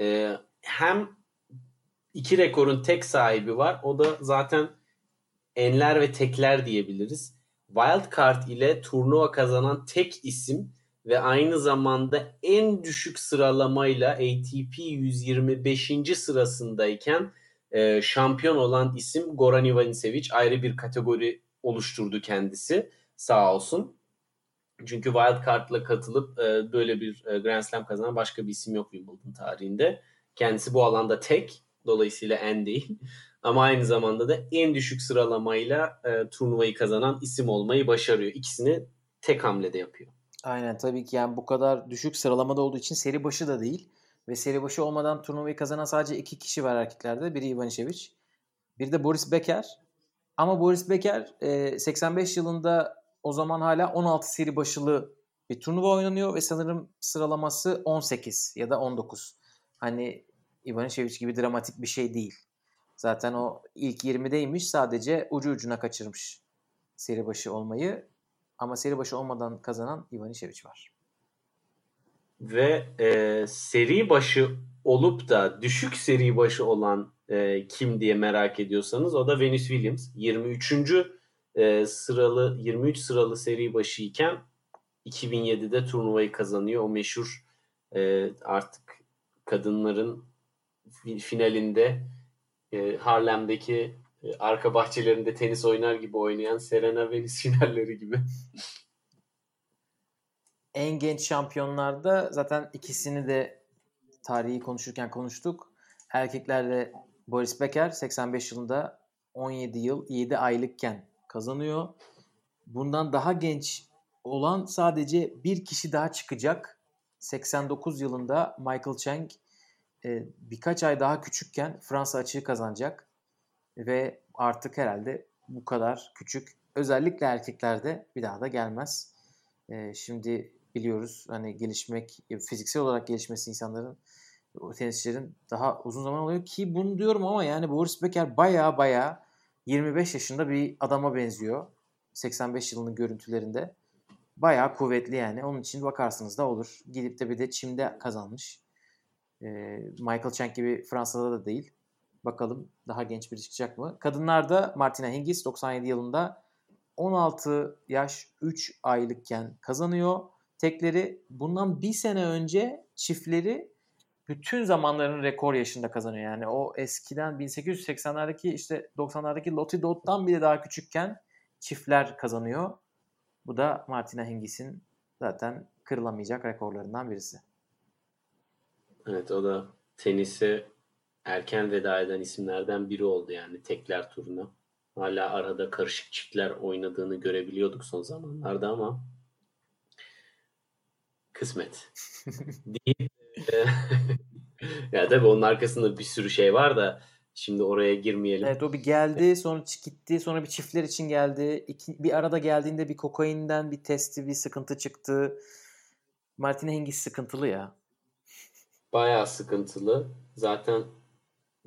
[SPEAKER 3] E, hem iki rekorun tek sahibi var. O da zaten enler ve tekler diyebiliriz. Wildcard ile turnuva kazanan tek isim ve aynı zamanda en düşük sıralamayla ATP 125. sırasındayken e, şampiyon olan isim Goran Ivanisevic ayrı bir kategori oluşturdu kendisi sağ olsun. Çünkü wildcard'la katılıp e, böyle bir e, Grand Slam kazanan başka bir isim yok Wimbledon tarihinde. Kendisi bu alanda tek. Dolayısıyla en değil. Ama aynı zamanda da en düşük sıralamayla e, turnuvayı kazanan isim olmayı başarıyor. İkisini tek hamlede yapıyor.
[SPEAKER 2] Aynen tabii ki yani bu kadar düşük sıralamada olduğu için seri başı da değil. Ve seri başı olmadan turnuvayı kazanan sadece iki kişi var erkeklerde. Biri Ivanisevic. Bir de Boris Becker. Ama Boris Becker 85 yılında o zaman hala 16 seri başılı bir turnuva oynanıyor ve sanırım sıralaması 18 ya da 19. Hani Ivanisevic gibi dramatik bir şey değil. Zaten o ilk 20'deymiş sadece ucu ucuna kaçırmış seri başı olmayı. Ama seri başı olmadan kazanan Ivanisevic var.
[SPEAKER 3] Ve e, seri başı olup da düşük seri başı olan e, kim diye merak ediyorsanız o da Venus Williams. 23. E, sıralı 23 sıralı seri başı iken 2007'de turnuvayı kazanıyor. O meşhur e, artık kadınların finalinde e, Harlem'deki arka bahçelerinde tenis oynar gibi oynayan Serena Venus finalleri gibi.
[SPEAKER 2] En genç şampiyonlarda zaten ikisini de tarihi konuşurken konuştuk. Erkeklerde Boris Becker 85 yılında 17 yıl 7 aylıkken kazanıyor. Bundan daha genç olan sadece bir kişi daha çıkacak. 89 yılında Michael Chang e, birkaç ay daha küçükken Fransa açığı kazanacak. Ve artık herhalde bu kadar küçük. Özellikle erkeklerde bir daha da gelmez. E, şimdi biliyoruz hani gelişmek, fiziksel olarak gelişmesi insanların tenisçilerin daha uzun zaman oluyor ki bunu diyorum ama yani Boris Becker baya baya 25 yaşında bir adama benziyor. 85 yılının görüntülerinde. Baya kuvvetli yani. Onun için bakarsınız da olur. Gidip de bir de çimde kazanmış. Ee, Michael Chang gibi Fransa'da da değil. Bakalım daha genç biri çıkacak mı? Kadınlarda Martina Hingis 97 yılında 16 yaş 3 aylıkken kazanıyor. Tekleri bundan bir sene önce çiftleri bütün zamanların rekor yaşında kazanıyor. Yani o eskiden 1880'lerdeki işte 90'lardaki Lottie Dodd'dan bile daha küçükken çiftler kazanıyor. Bu da Martina Hingis'in zaten kırılamayacak rekorlarından birisi.
[SPEAKER 3] Evet o da tenise erken veda eden isimlerden biri oldu yani tekler turuna. Hala arada karışık çiftler oynadığını görebiliyorduk son zamanlarda ama kısmet. Değil. ya tabii onun arkasında bir sürü şey var da şimdi oraya girmeyelim.
[SPEAKER 2] Evet o bir geldi sonra gitti sonra bir çiftler için geldi. İki, bir arada geldiğinde bir kokainden bir testi bir sıkıntı çıktı. Martin Hingis sıkıntılı ya.
[SPEAKER 3] Bayağı sıkıntılı. Zaten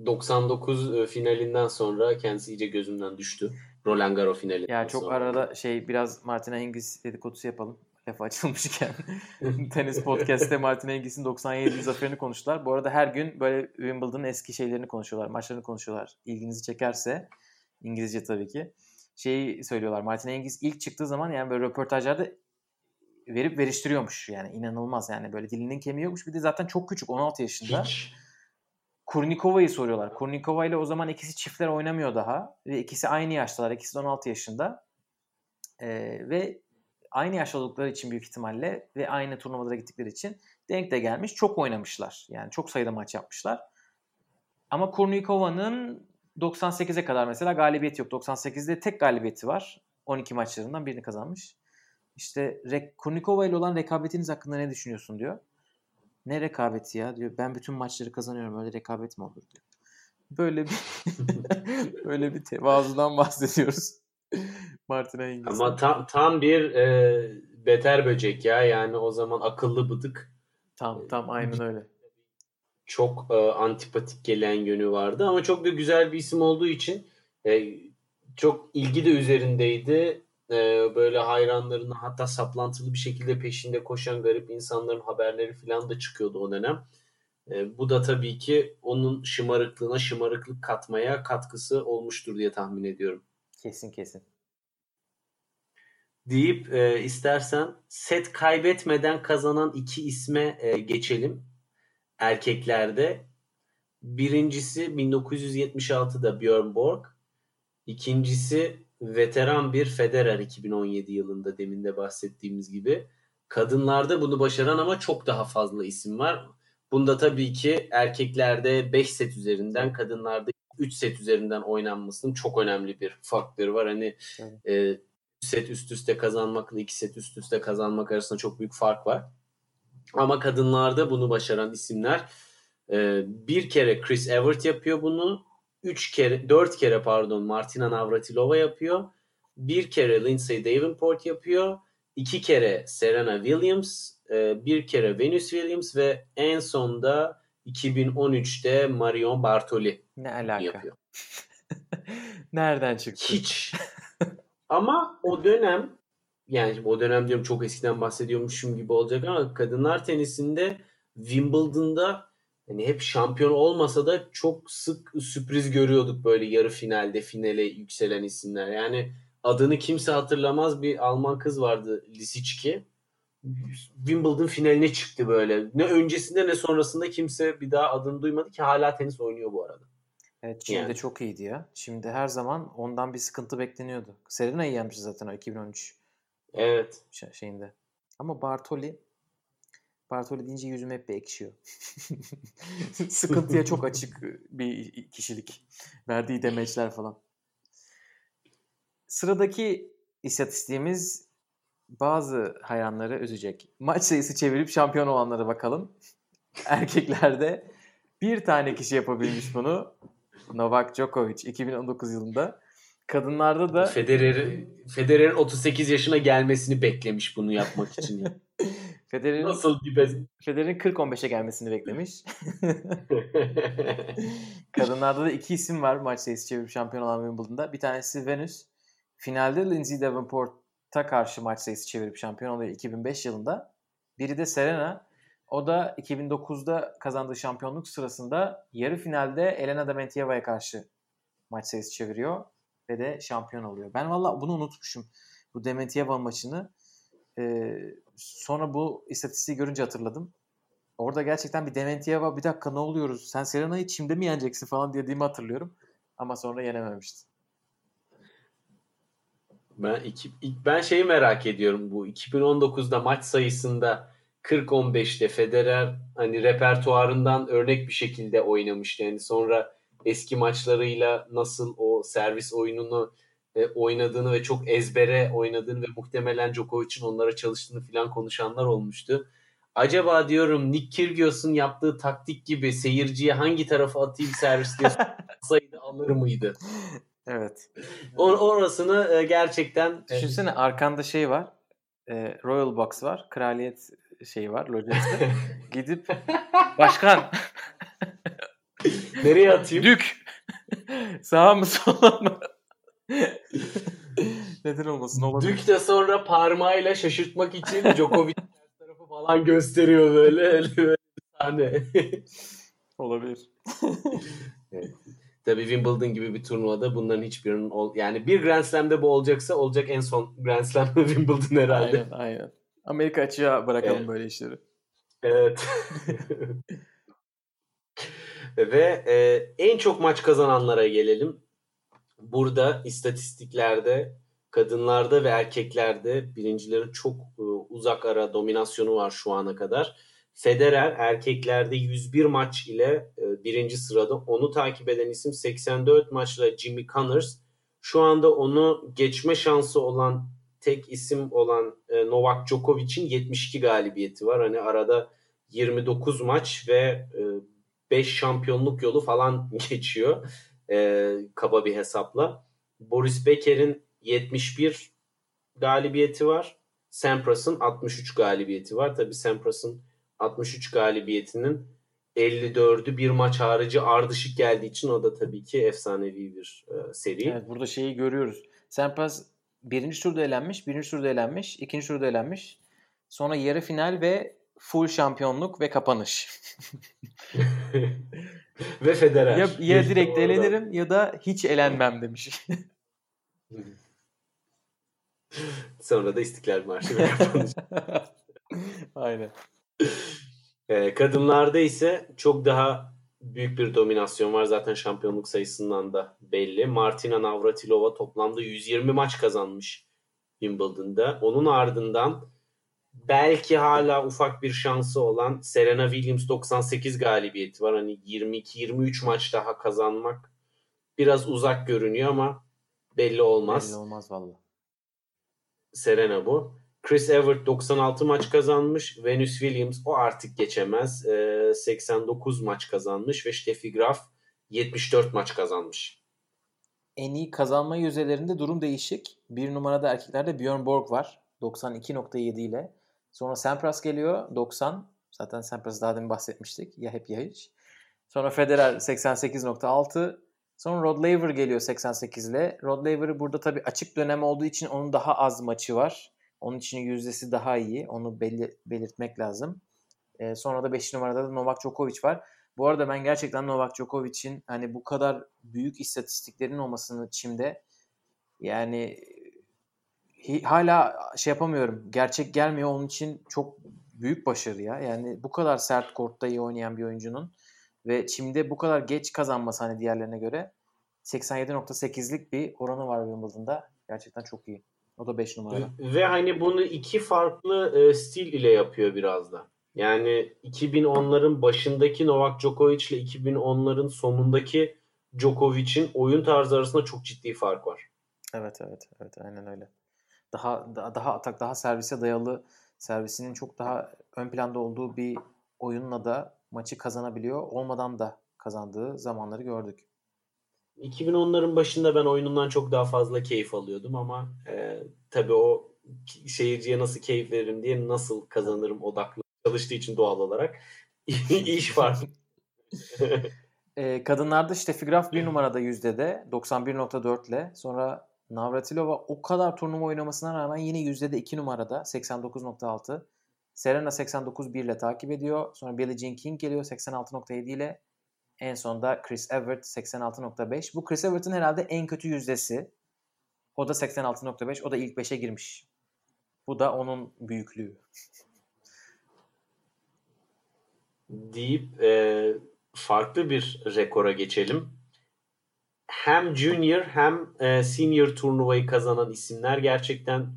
[SPEAKER 3] 99 e, finalinden sonra kendisi iyice gözümden düştü. Roland Garros finalinden
[SPEAKER 2] Ya çok
[SPEAKER 3] sonra.
[SPEAKER 2] arada şey biraz Martin Hingis dedikodusu yapalım lafı açılmışken tenis podcast'te Martin Hingis'in 97. zaferini konuştular. Bu arada her gün böyle Wimbledon'ın eski şeylerini konuşuyorlar, maçlarını konuşuyorlar. İlginizi çekerse İngilizce tabii ki. Şeyi söylüyorlar. Martin Hingis ilk çıktığı zaman yani böyle röportajlarda verip veriştiriyormuş. Yani inanılmaz yani böyle dilinin kemiği yokmuş. Bir de zaten çok küçük 16 yaşında. Hiç. Kurnikova'yı soruyorlar. Kurnikova ile o zaman ikisi çiftler oynamıyor daha. Ve ikisi aynı yaştalar. İkisi de 16 yaşında. Ee, ve aynı yaşta oldukları için büyük ihtimalle ve aynı turnuvalara gittikleri için denk de gelmiş. Çok oynamışlar. Yani çok sayıda maç yapmışlar. Ama Kurnikova'nın 98'e kadar mesela galibiyeti yok. 98'de tek galibiyeti var. 12 maçlarından birini kazanmış. İşte Kurnikova ile olan rekabetiniz hakkında ne düşünüyorsun diyor. Ne rekabeti ya diyor. Ben bütün maçları kazanıyorum. Öyle rekabet mi olur diyor. Böyle bir böyle bir tevazudan bahsediyoruz. Martina Hingis.
[SPEAKER 3] Ama tam, tam bir e, beter böcek ya. Yani o zaman akıllı bıdık.
[SPEAKER 2] Tam tam aynen öyle.
[SPEAKER 3] Çok e, antipatik gelen yönü vardı ama çok da güzel bir isim olduğu için e, çok ilgi de üzerindeydi. E, böyle hayranlarına hatta saplantılı bir şekilde peşinde koşan garip insanların haberleri falan da çıkıyordu o dönem. E, bu da tabii ki onun şımarıklığına şımarıklık katmaya katkısı olmuştur diye tahmin ediyorum.
[SPEAKER 2] Kesin kesin.
[SPEAKER 3] Deyip e, istersen set kaybetmeden kazanan iki isme e, geçelim. Erkeklerde. Birincisi 1976'da Björn Borg. İkincisi veteran bir Federer 2017 yılında demin de bahsettiğimiz gibi. Kadınlarda bunu başaran ama çok daha fazla isim var. Bunda tabii ki erkeklerde 5 set üzerinden, kadınlarda 3 set üzerinden oynanmasının çok önemli bir faktörü var. Hani evet. e, set üst üste kazanmakla 2 set üst üste kazanmak arasında çok büyük fark var. Ama kadınlarda bunu başaran isimler e, bir kere Chris Evert yapıyor bunu. Üç kere, dört kere pardon Martina Navratilova yapıyor. Bir kere Lindsay Davenport yapıyor. iki kere Serena Williams, e, bir kere Venus Williams ve en sonda 2013'te Marion Bartoli
[SPEAKER 2] Ne alaka?
[SPEAKER 3] yapıyor.
[SPEAKER 2] Nereden çıktı?
[SPEAKER 3] Hiç. Ama o dönem yani o dönem diyorum çok eskiden bahsediyormuşum gibi olacak ama kadınlar tenisinde Wimbledon'da hani hep şampiyon olmasa da çok sık sürpriz görüyorduk böyle yarı finalde finale yükselen isimler. Yani adını kimse hatırlamaz bir Alman kız vardı Lisicki. Wimbledon finaline çıktı böyle. Ne öncesinde ne sonrasında kimse bir daha adını duymadı ki hala tenis oynuyor bu arada.
[SPEAKER 2] Evet Çin'de
[SPEAKER 3] Yani.
[SPEAKER 2] çok iyiydi ya. Şimdi her zaman ondan bir sıkıntı bekleniyordu. Serena'yı yenmişti zaten o 2013
[SPEAKER 3] Evet.
[SPEAKER 2] şey- şeyinde. Ama Bartoli Bartoli deyince yüzüm hep bir ekşiyor. Sıkıntıya çok açık bir kişilik. Verdiği demeçler falan. Sıradaki istatistiğimiz bazı hayranları üzecek. Maç sayısı çevirip şampiyon olanlara bakalım. Erkeklerde bir tane kişi yapabilmiş bunu. Novak Djokovic 2019 yılında. Kadınlarda da
[SPEAKER 3] Federer'in Federer'in 38 yaşına gelmesini beklemiş bunu yapmak için.
[SPEAKER 2] Federer'in
[SPEAKER 3] Nasıl bir bez...
[SPEAKER 2] Federer'in 40-15'e gelmesini beklemiş. Kadınlarda da iki isim var maç sayısı çevirip şampiyon olan Wimbledon'da. Bir tanesi Venus. Finalde Lindsay Davenport'a karşı maç sayısı çevirip şampiyon oluyor 2005 yılında. Biri de Serena. O da 2009'da kazandığı şampiyonluk sırasında yarı finalde Elena Dementieva'ya karşı maç sayısı çeviriyor ve de şampiyon oluyor. Ben valla bunu unutmuşum. Bu Dementieva maçını. Ee, sonra bu istatistiği görünce hatırladım. Orada gerçekten bir Dementieva bir dakika ne oluyoruz? Sen Serena'yı çimde mi yeneceksin falan dediğimi hatırlıyorum. Ama sonra yenememişti.
[SPEAKER 3] Ben iki, ben şeyi merak ediyorum bu 2019'da maç sayısında 40-15'te Federer hani repertuarından örnek bir şekilde oynamıştı. Yani sonra eski maçlarıyla nasıl o servis oyununu e, oynadığını ve çok ezbere oynadığını ve muhtemelen Djokovic'in onlara çalıştığını falan konuşanlar olmuştu. Acaba diyorum Nick Kyrgios'un yaptığı taktik gibi seyirciye hangi tarafa atayım servis diye sayıda alır mıydı?
[SPEAKER 2] Evet.
[SPEAKER 3] Or- orasını e, gerçekten e,
[SPEAKER 2] Düşünsene arkanda şey var. e, Royal Box var. Kraliyet şeyi var. Lojesi. Gidip başkan
[SPEAKER 3] nereye atayım?
[SPEAKER 2] Dük sağa mı sola mı? Neden olmasın olabilir.
[SPEAKER 3] Dük de sonra parmağıyla şaşırtmak için Djokovic tarafı falan gösteriyor böyle. öyle böyle sahne.
[SPEAKER 2] Olabilir.
[SPEAKER 3] Tabii Wimbledon gibi bir turnuvada bunların hiçbirinin ol yani bir Grand Slam'de bu olacaksa olacak en son Grand Slam Wimbledon herhalde.
[SPEAKER 2] Aynen aynen. Amerika açığa bırakalım
[SPEAKER 3] Evet.
[SPEAKER 2] böyle işleri.
[SPEAKER 3] Evet. Ve e, en çok maç kazananlara gelelim. Burada istatistiklerde kadınlarda ve erkeklerde birincilerin çok e, uzak ara dominasyonu var şu ana kadar. Federer erkeklerde 101 maç ile e, birinci sırada. Onu takip eden isim 84 maçla Jimmy Connors. Şu anda onu geçme şansı olan tek isim olan e, Novak Djokovic'in 72 galibiyeti var. Hani arada 29 maç ve 5 şampiyonluk yolu falan geçiyor. E, kaba bir hesapla. Boris Becker'in 71 galibiyeti var. Sampras'ın 63 galibiyeti var. Tabii Sampras'ın 63 galibiyetinin 54'ü bir maç harici ardışık geldiği için o da tabii ki efsanevi bir e, seri.
[SPEAKER 2] Evet burada şeyi görüyoruz. Sampras birinci turda elenmiş, birinci turda elenmiş, ikinci turda elenmiş. Sonra yarı final ve full şampiyonluk ve kapanış.
[SPEAKER 3] Ve Federer.
[SPEAKER 2] ya, ya direkt
[SPEAKER 3] orada.
[SPEAKER 2] elenirim ya da hiç elenmem demiş.
[SPEAKER 3] Sonra da İstiklal Marşı ve kapanış.
[SPEAKER 2] Aynen.
[SPEAKER 3] Ee, kadınlarda ise çok daha büyük bir dominasyon var. Zaten şampiyonluk sayısından da belli. Martina Navratilova toplamda 120 maç kazanmış Wimbledon'da. Onun ardından belki hala ufak bir şansı olan Serena Williams 98 galibiyeti var. Hani 22-23 maç daha kazanmak biraz uzak görünüyor ama belli olmaz.
[SPEAKER 2] Belli olmaz valla.
[SPEAKER 3] Serena bu. Chris Evert 96 maç kazanmış. Venus Williams o artık geçemez. E, 89 maç kazanmış ve Steffi Graf 74 maç kazanmış.
[SPEAKER 2] En iyi kazanma yüzdelerinde durum değişik. Bir numarada erkeklerde Björn Borg var. 92.7 ile. Sonra Sampras geliyor 90. Zaten Sampras daha demin bahsetmiştik. Ya hep ya hiç. Sonra Federer 88.6. Sonra Rod Laver geliyor 88 ile. Rod Laver burada tabii açık dönem olduğu için onun daha az maçı var. Onun için yüzdesi daha iyi. Onu belli, belirtmek lazım. Ee, sonra da 5 numarada da Novak Djokovic var. Bu arada ben gerçekten Novak Djokovic'in hani bu kadar büyük istatistiklerin olmasını çimde yani hala şey yapamıyorum. Gerçek gelmiyor. Onun için çok büyük başarı ya. Yani bu kadar sert kortta iyi oynayan bir oyuncunun ve çimde bu kadar geç kazanması hani diğerlerine göre 87.8'lik bir oranı var Wimbledon'da. Gerçekten çok iyi. O da 5 numara.
[SPEAKER 3] Ve hani bunu iki farklı e, stil ile yapıyor biraz da. Yani 2010'ların başındaki Novak Djokovic ile 2010'ların sonundaki Djokovic'in oyun tarzı arasında çok ciddi fark var.
[SPEAKER 2] Evet evet evet aynen öyle. Daha daha, atak daha servise dayalı servisinin çok daha ön planda olduğu bir oyunla da maçı kazanabiliyor. Olmadan da kazandığı zamanları gördük.
[SPEAKER 3] 2010'ların başında ben oyunundan çok daha fazla keyif alıyordum ama e, tabii o seyirciye nasıl keyif veririm diye nasıl kazanırım odaklı çalıştığı için doğal olarak iş var.
[SPEAKER 2] e, kadınlarda işte Figraf bir numarada yüzdede 91.4 ile sonra Navratilova o kadar turnuva oynamasına rağmen yine yüzdede 2 numarada 89.6. Serena 89.1 ile takip ediyor. Sonra Billie Jean King geliyor 86.7 ile. En sonda Chris Evert 86.5. Bu Chris Evert'in herhalde en kötü yüzdesi. O da 86.5. O da ilk 5'e girmiş. Bu da onun büyüklüğü.
[SPEAKER 3] deyip e, farklı bir rekora geçelim. Hem junior hem e, senior turnuvayı kazanan isimler gerçekten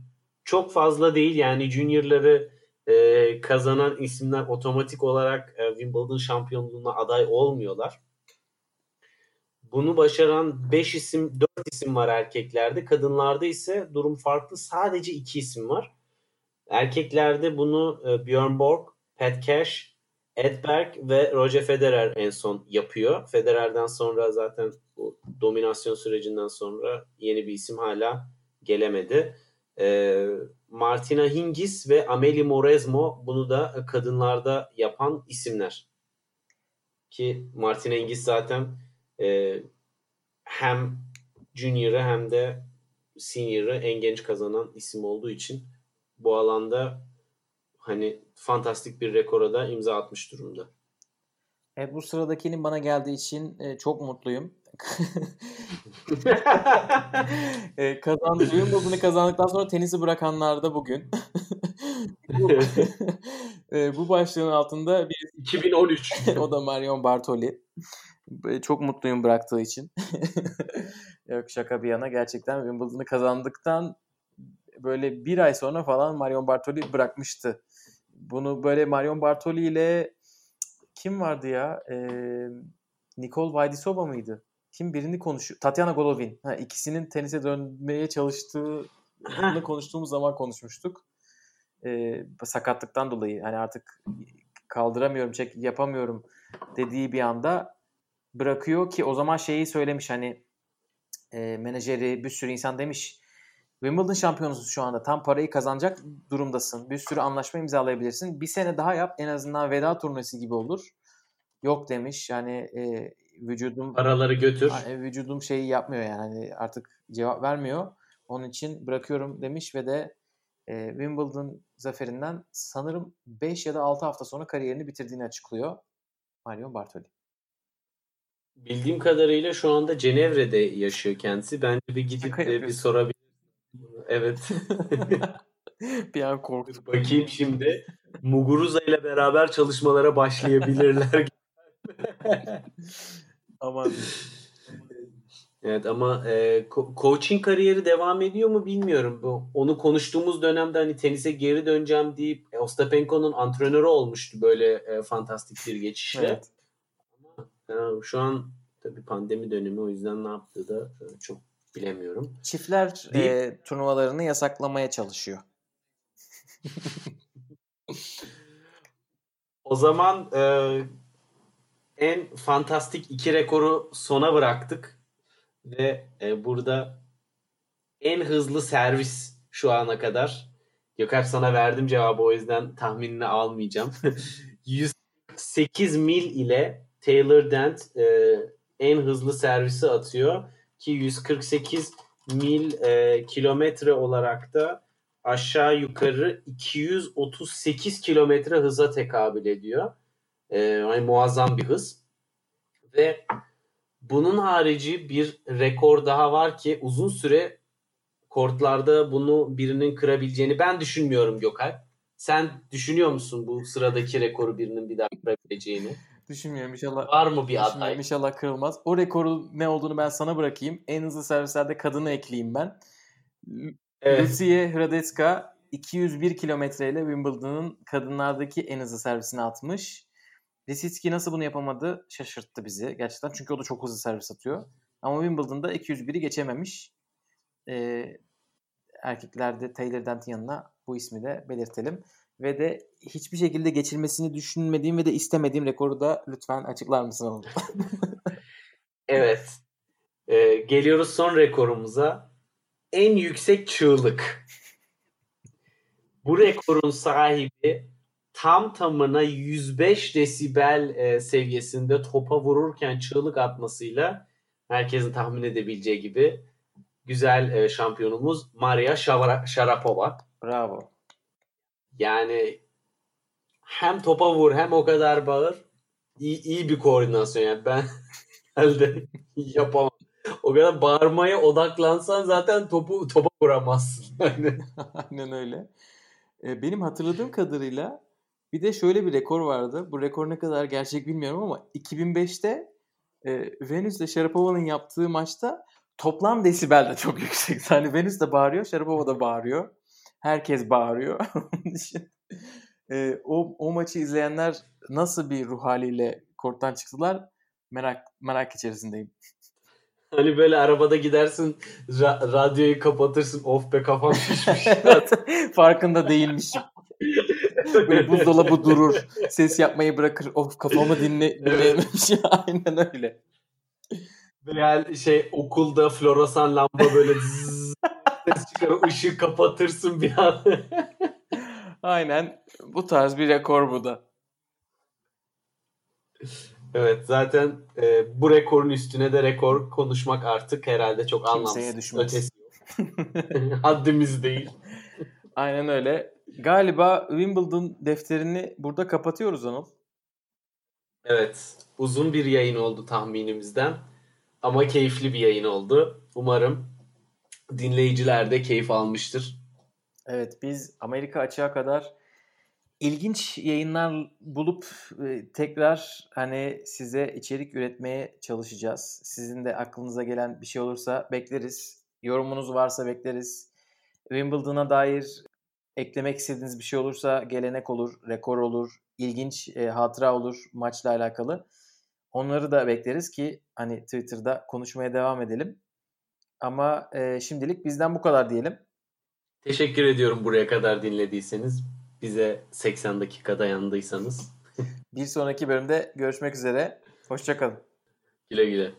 [SPEAKER 3] çok fazla değil. Yani juniorları e, kazanan isimler otomatik olarak e, Wimbledon şampiyonluğuna aday olmuyorlar. Bunu başaran 5 isim, 4 isim var erkeklerde. Kadınlarda ise durum farklı. Sadece 2 isim var. Erkeklerde bunu Björn Borg, Pat Cash Edberg ve Roger Federer en son yapıyor. Federer'den sonra zaten bu dominasyon sürecinden sonra yeni bir isim hala gelemedi. Ee, Martina Hingis ve Amelie Mauresmo bunu da kadınlarda yapan isimler. Ki Martina Hingis zaten e, hem Junior'ı hem de Senior'ı en genç kazanan isim olduğu için bu alanda hani fantastik bir rekora da imza atmış durumda.
[SPEAKER 2] E, bu sıradakinin bana geldiği için e, çok mutluyum. e, kazandı. Wimbledon'u kazandıktan sonra tenisi bırakanlar da bugün. bu, e, bu başlığın altında bir
[SPEAKER 3] 2013.
[SPEAKER 2] o da Marion Bartoli. Çok mutluyum bıraktığı için. Yok şaka bir yana gerçekten Wimbledon'u kazandıktan böyle bir ay sonra falan Marion Bartoli bırakmıştı bunu böyle Marion Bartoli ile kim vardı ya? Ee, Nicole Vaidisova mıydı? Kim birini konuşuyor? Tatiana Golovin. Ha, ikisinin tenise dönmeye çalıştığını konuştuğumuz zaman konuşmuştuk. Ee, sakatlıktan dolayı hani artık kaldıramıyorum, çek yapamıyorum dediği bir anda bırakıyor ki o zaman şeyi söylemiş hani e, menajeri bir sürü insan demiş Wimbledon şampiyonusun şu anda. Tam parayı kazanacak durumdasın. Bir sürü anlaşma imzalayabilirsin. Bir sene daha yap. En azından veda turnesi gibi olur. Yok demiş. Yani e, vücudum
[SPEAKER 3] paraları götür.
[SPEAKER 2] E, vücudum şeyi yapmıyor yani artık cevap vermiyor. Onun için bırakıyorum demiş ve de e, Wimbledon zaferinden sanırım 5 ya da 6 hafta sonra kariyerini bitirdiğini açıklıyor Mario Bartoli.
[SPEAKER 3] Bildiğim kadarıyla şu anda Cenevre'de yaşıyor kendisi. Bence bir gidip bir sorabilir Evet.
[SPEAKER 2] bir an korktum.
[SPEAKER 3] Bakayım şimdi. Muguruza ile beraber çalışmalara başlayabilirler.
[SPEAKER 2] Aman.
[SPEAKER 3] Evet ama e, ko- coaching kariyeri devam ediyor mu bilmiyorum. Bu onu konuştuğumuz dönemde hani tenise geri döneceğim deyip e, Ostapenko'nun antrenörü olmuştu böyle e, fantastik bir geçişle. Evet. Ama e, şu an tabii pandemi dönemi o yüzden ne yaptığı da e, çok bilemiyorum.
[SPEAKER 2] Çiftler e, turnuvalarını yasaklamaya çalışıyor.
[SPEAKER 3] o zaman e, en fantastik iki rekoru sona bıraktık ve e, burada en hızlı servis şu ana kadar. Gökalp sana verdim cevabı o yüzden tahminini almayacağım. 108 mil ile Taylor Dent e, en hızlı servisi atıyor ki 148 mil e, kilometre olarak da aşağı yukarı 238 kilometre hıza tekabül ediyor. E, yani muazzam bir hız. Ve bunun harici bir rekor daha var ki uzun süre kortlarda bunu birinin kırabileceğini ben düşünmüyorum Gökalp. Sen düşünüyor musun bu sıradaki rekoru birinin bir daha kırabileceğini?
[SPEAKER 2] Düşünmüyorum inşallah.
[SPEAKER 3] Var mı bir aday?
[SPEAKER 2] İnşallah kırılmaz. O rekoru ne olduğunu ben sana bırakayım. En hızlı servislerde kadını ekleyeyim ben. Evet. Lucie Hradecka 201 kilometreyle Wimbledon'ın kadınlardaki en hızlı servisini atmış. Lisicki nasıl bunu yapamadı şaşırttı bizi gerçekten. Çünkü o da çok hızlı servis atıyor. Ama Wimbledon'da 201'i geçememiş. Ee, erkeklerde Taylor Dent'in yanına bu ismi de belirtelim. Ve de hiçbir şekilde geçilmesini düşünmediğim ve de istemediğim rekoru da lütfen açıklar mısın oğlum?
[SPEAKER 3] evet. Ee, geliyoruz son rekorumuza. En yüksek çığlık. Bu rekorun sahibi tam tamına 105 desibel e, seviyesinde topa vururken çığlık atmasıyla herkesin tahmin edebileceği gibi güzel e, şampiyonumuz Maria Sharapova.
[SPEAKER 2] Bravo.
[SPEAKER 3] Yani hem topa vur hem o kadar bağır. İyi, iyi bir koordinasyon yani. Ben elde yapamam. O kadar bağırmaya odaklansan zaten topu topa vuramazsın. Yani.
[SPEAKER 2] Aynen öyle. Benim hatırladığım kadarıyla bir de şöyle bir rekor vardı. Bu rekor ne kadar gerçek bilmiyorum ama 2005'te e, Venüs ile Sharapova'nın yaptığı maçta toplam desibel de çok yüksek. Hani Venüs de bağırıyor, Sharapova da bağırıyor. Herkes bağırıyor. e, o, o maçı izleyenler nasıl bir ruh haliyle korttan çıktılar merak merak içerisindeyim.
[SPEAKER 3] Hani böyle arabada gidersin ra- radyoyu kapatırsın of be kafam şişmiş.
[SPEAKER 2] Farkında değilmişim. Böyle buzdolabı durur. Ses yapmayı bırakır. Of kafamı dinle, dinleyememiş. Aynen öyle.
[SPEAKER 3] Veya şey okulda floresan lamba böyle zzz, ses çıkar ışığı kapatırsın bir an.
[SPEAKER 2] Aynen bu tarz bir rekor bu da.
[SPEAKER 3] Evet zaten e, bu rekorun üstüne de rekor konuşmak artık herhalde çok Kimseye anlamsız. Düşmez. Ötesi Haddimiz değil.
[SPEAKER 2] Aynen öyle. Galiba Wimbledon defterini burada kapatıyoruz Anıl.
[SPEAKER 3] Evet. Uzun bir yayın oldu tahminimizden. Ama keyifli bir yayın oldu. Umarım dinleyiciler de keyif almıştır.
[SPEAKER 2] Evet biz Amerika açığa kadar ilginç yayınlar bulup e, tekrar hani size içerik üretmeye çalışacağız. Sizin de aklınıza gelen bir şey olursa bekleriz. Yorumunuz varsa bekleriz. Wimbledon'a dair eklemek istediğiniz bir şey olursa gelenek olur, rekor olur, ilginç e, hatıra olur maçla alakalı. Onları da bekleriz ki hani Twitter'da konuşmaya devam edelim. Ama e, şimdilik bizden bu kadar diyelim.
[SPEAKER 3] Teşekkür ediyorum buraya kadar dinlediyseniz. Bize 80 dakika dayandıysanız.
[SPEAKER 2] bir sonraki bölümde görüşmek üzere. Hoşçakalın.
[SPEAKER 3] Güle güle.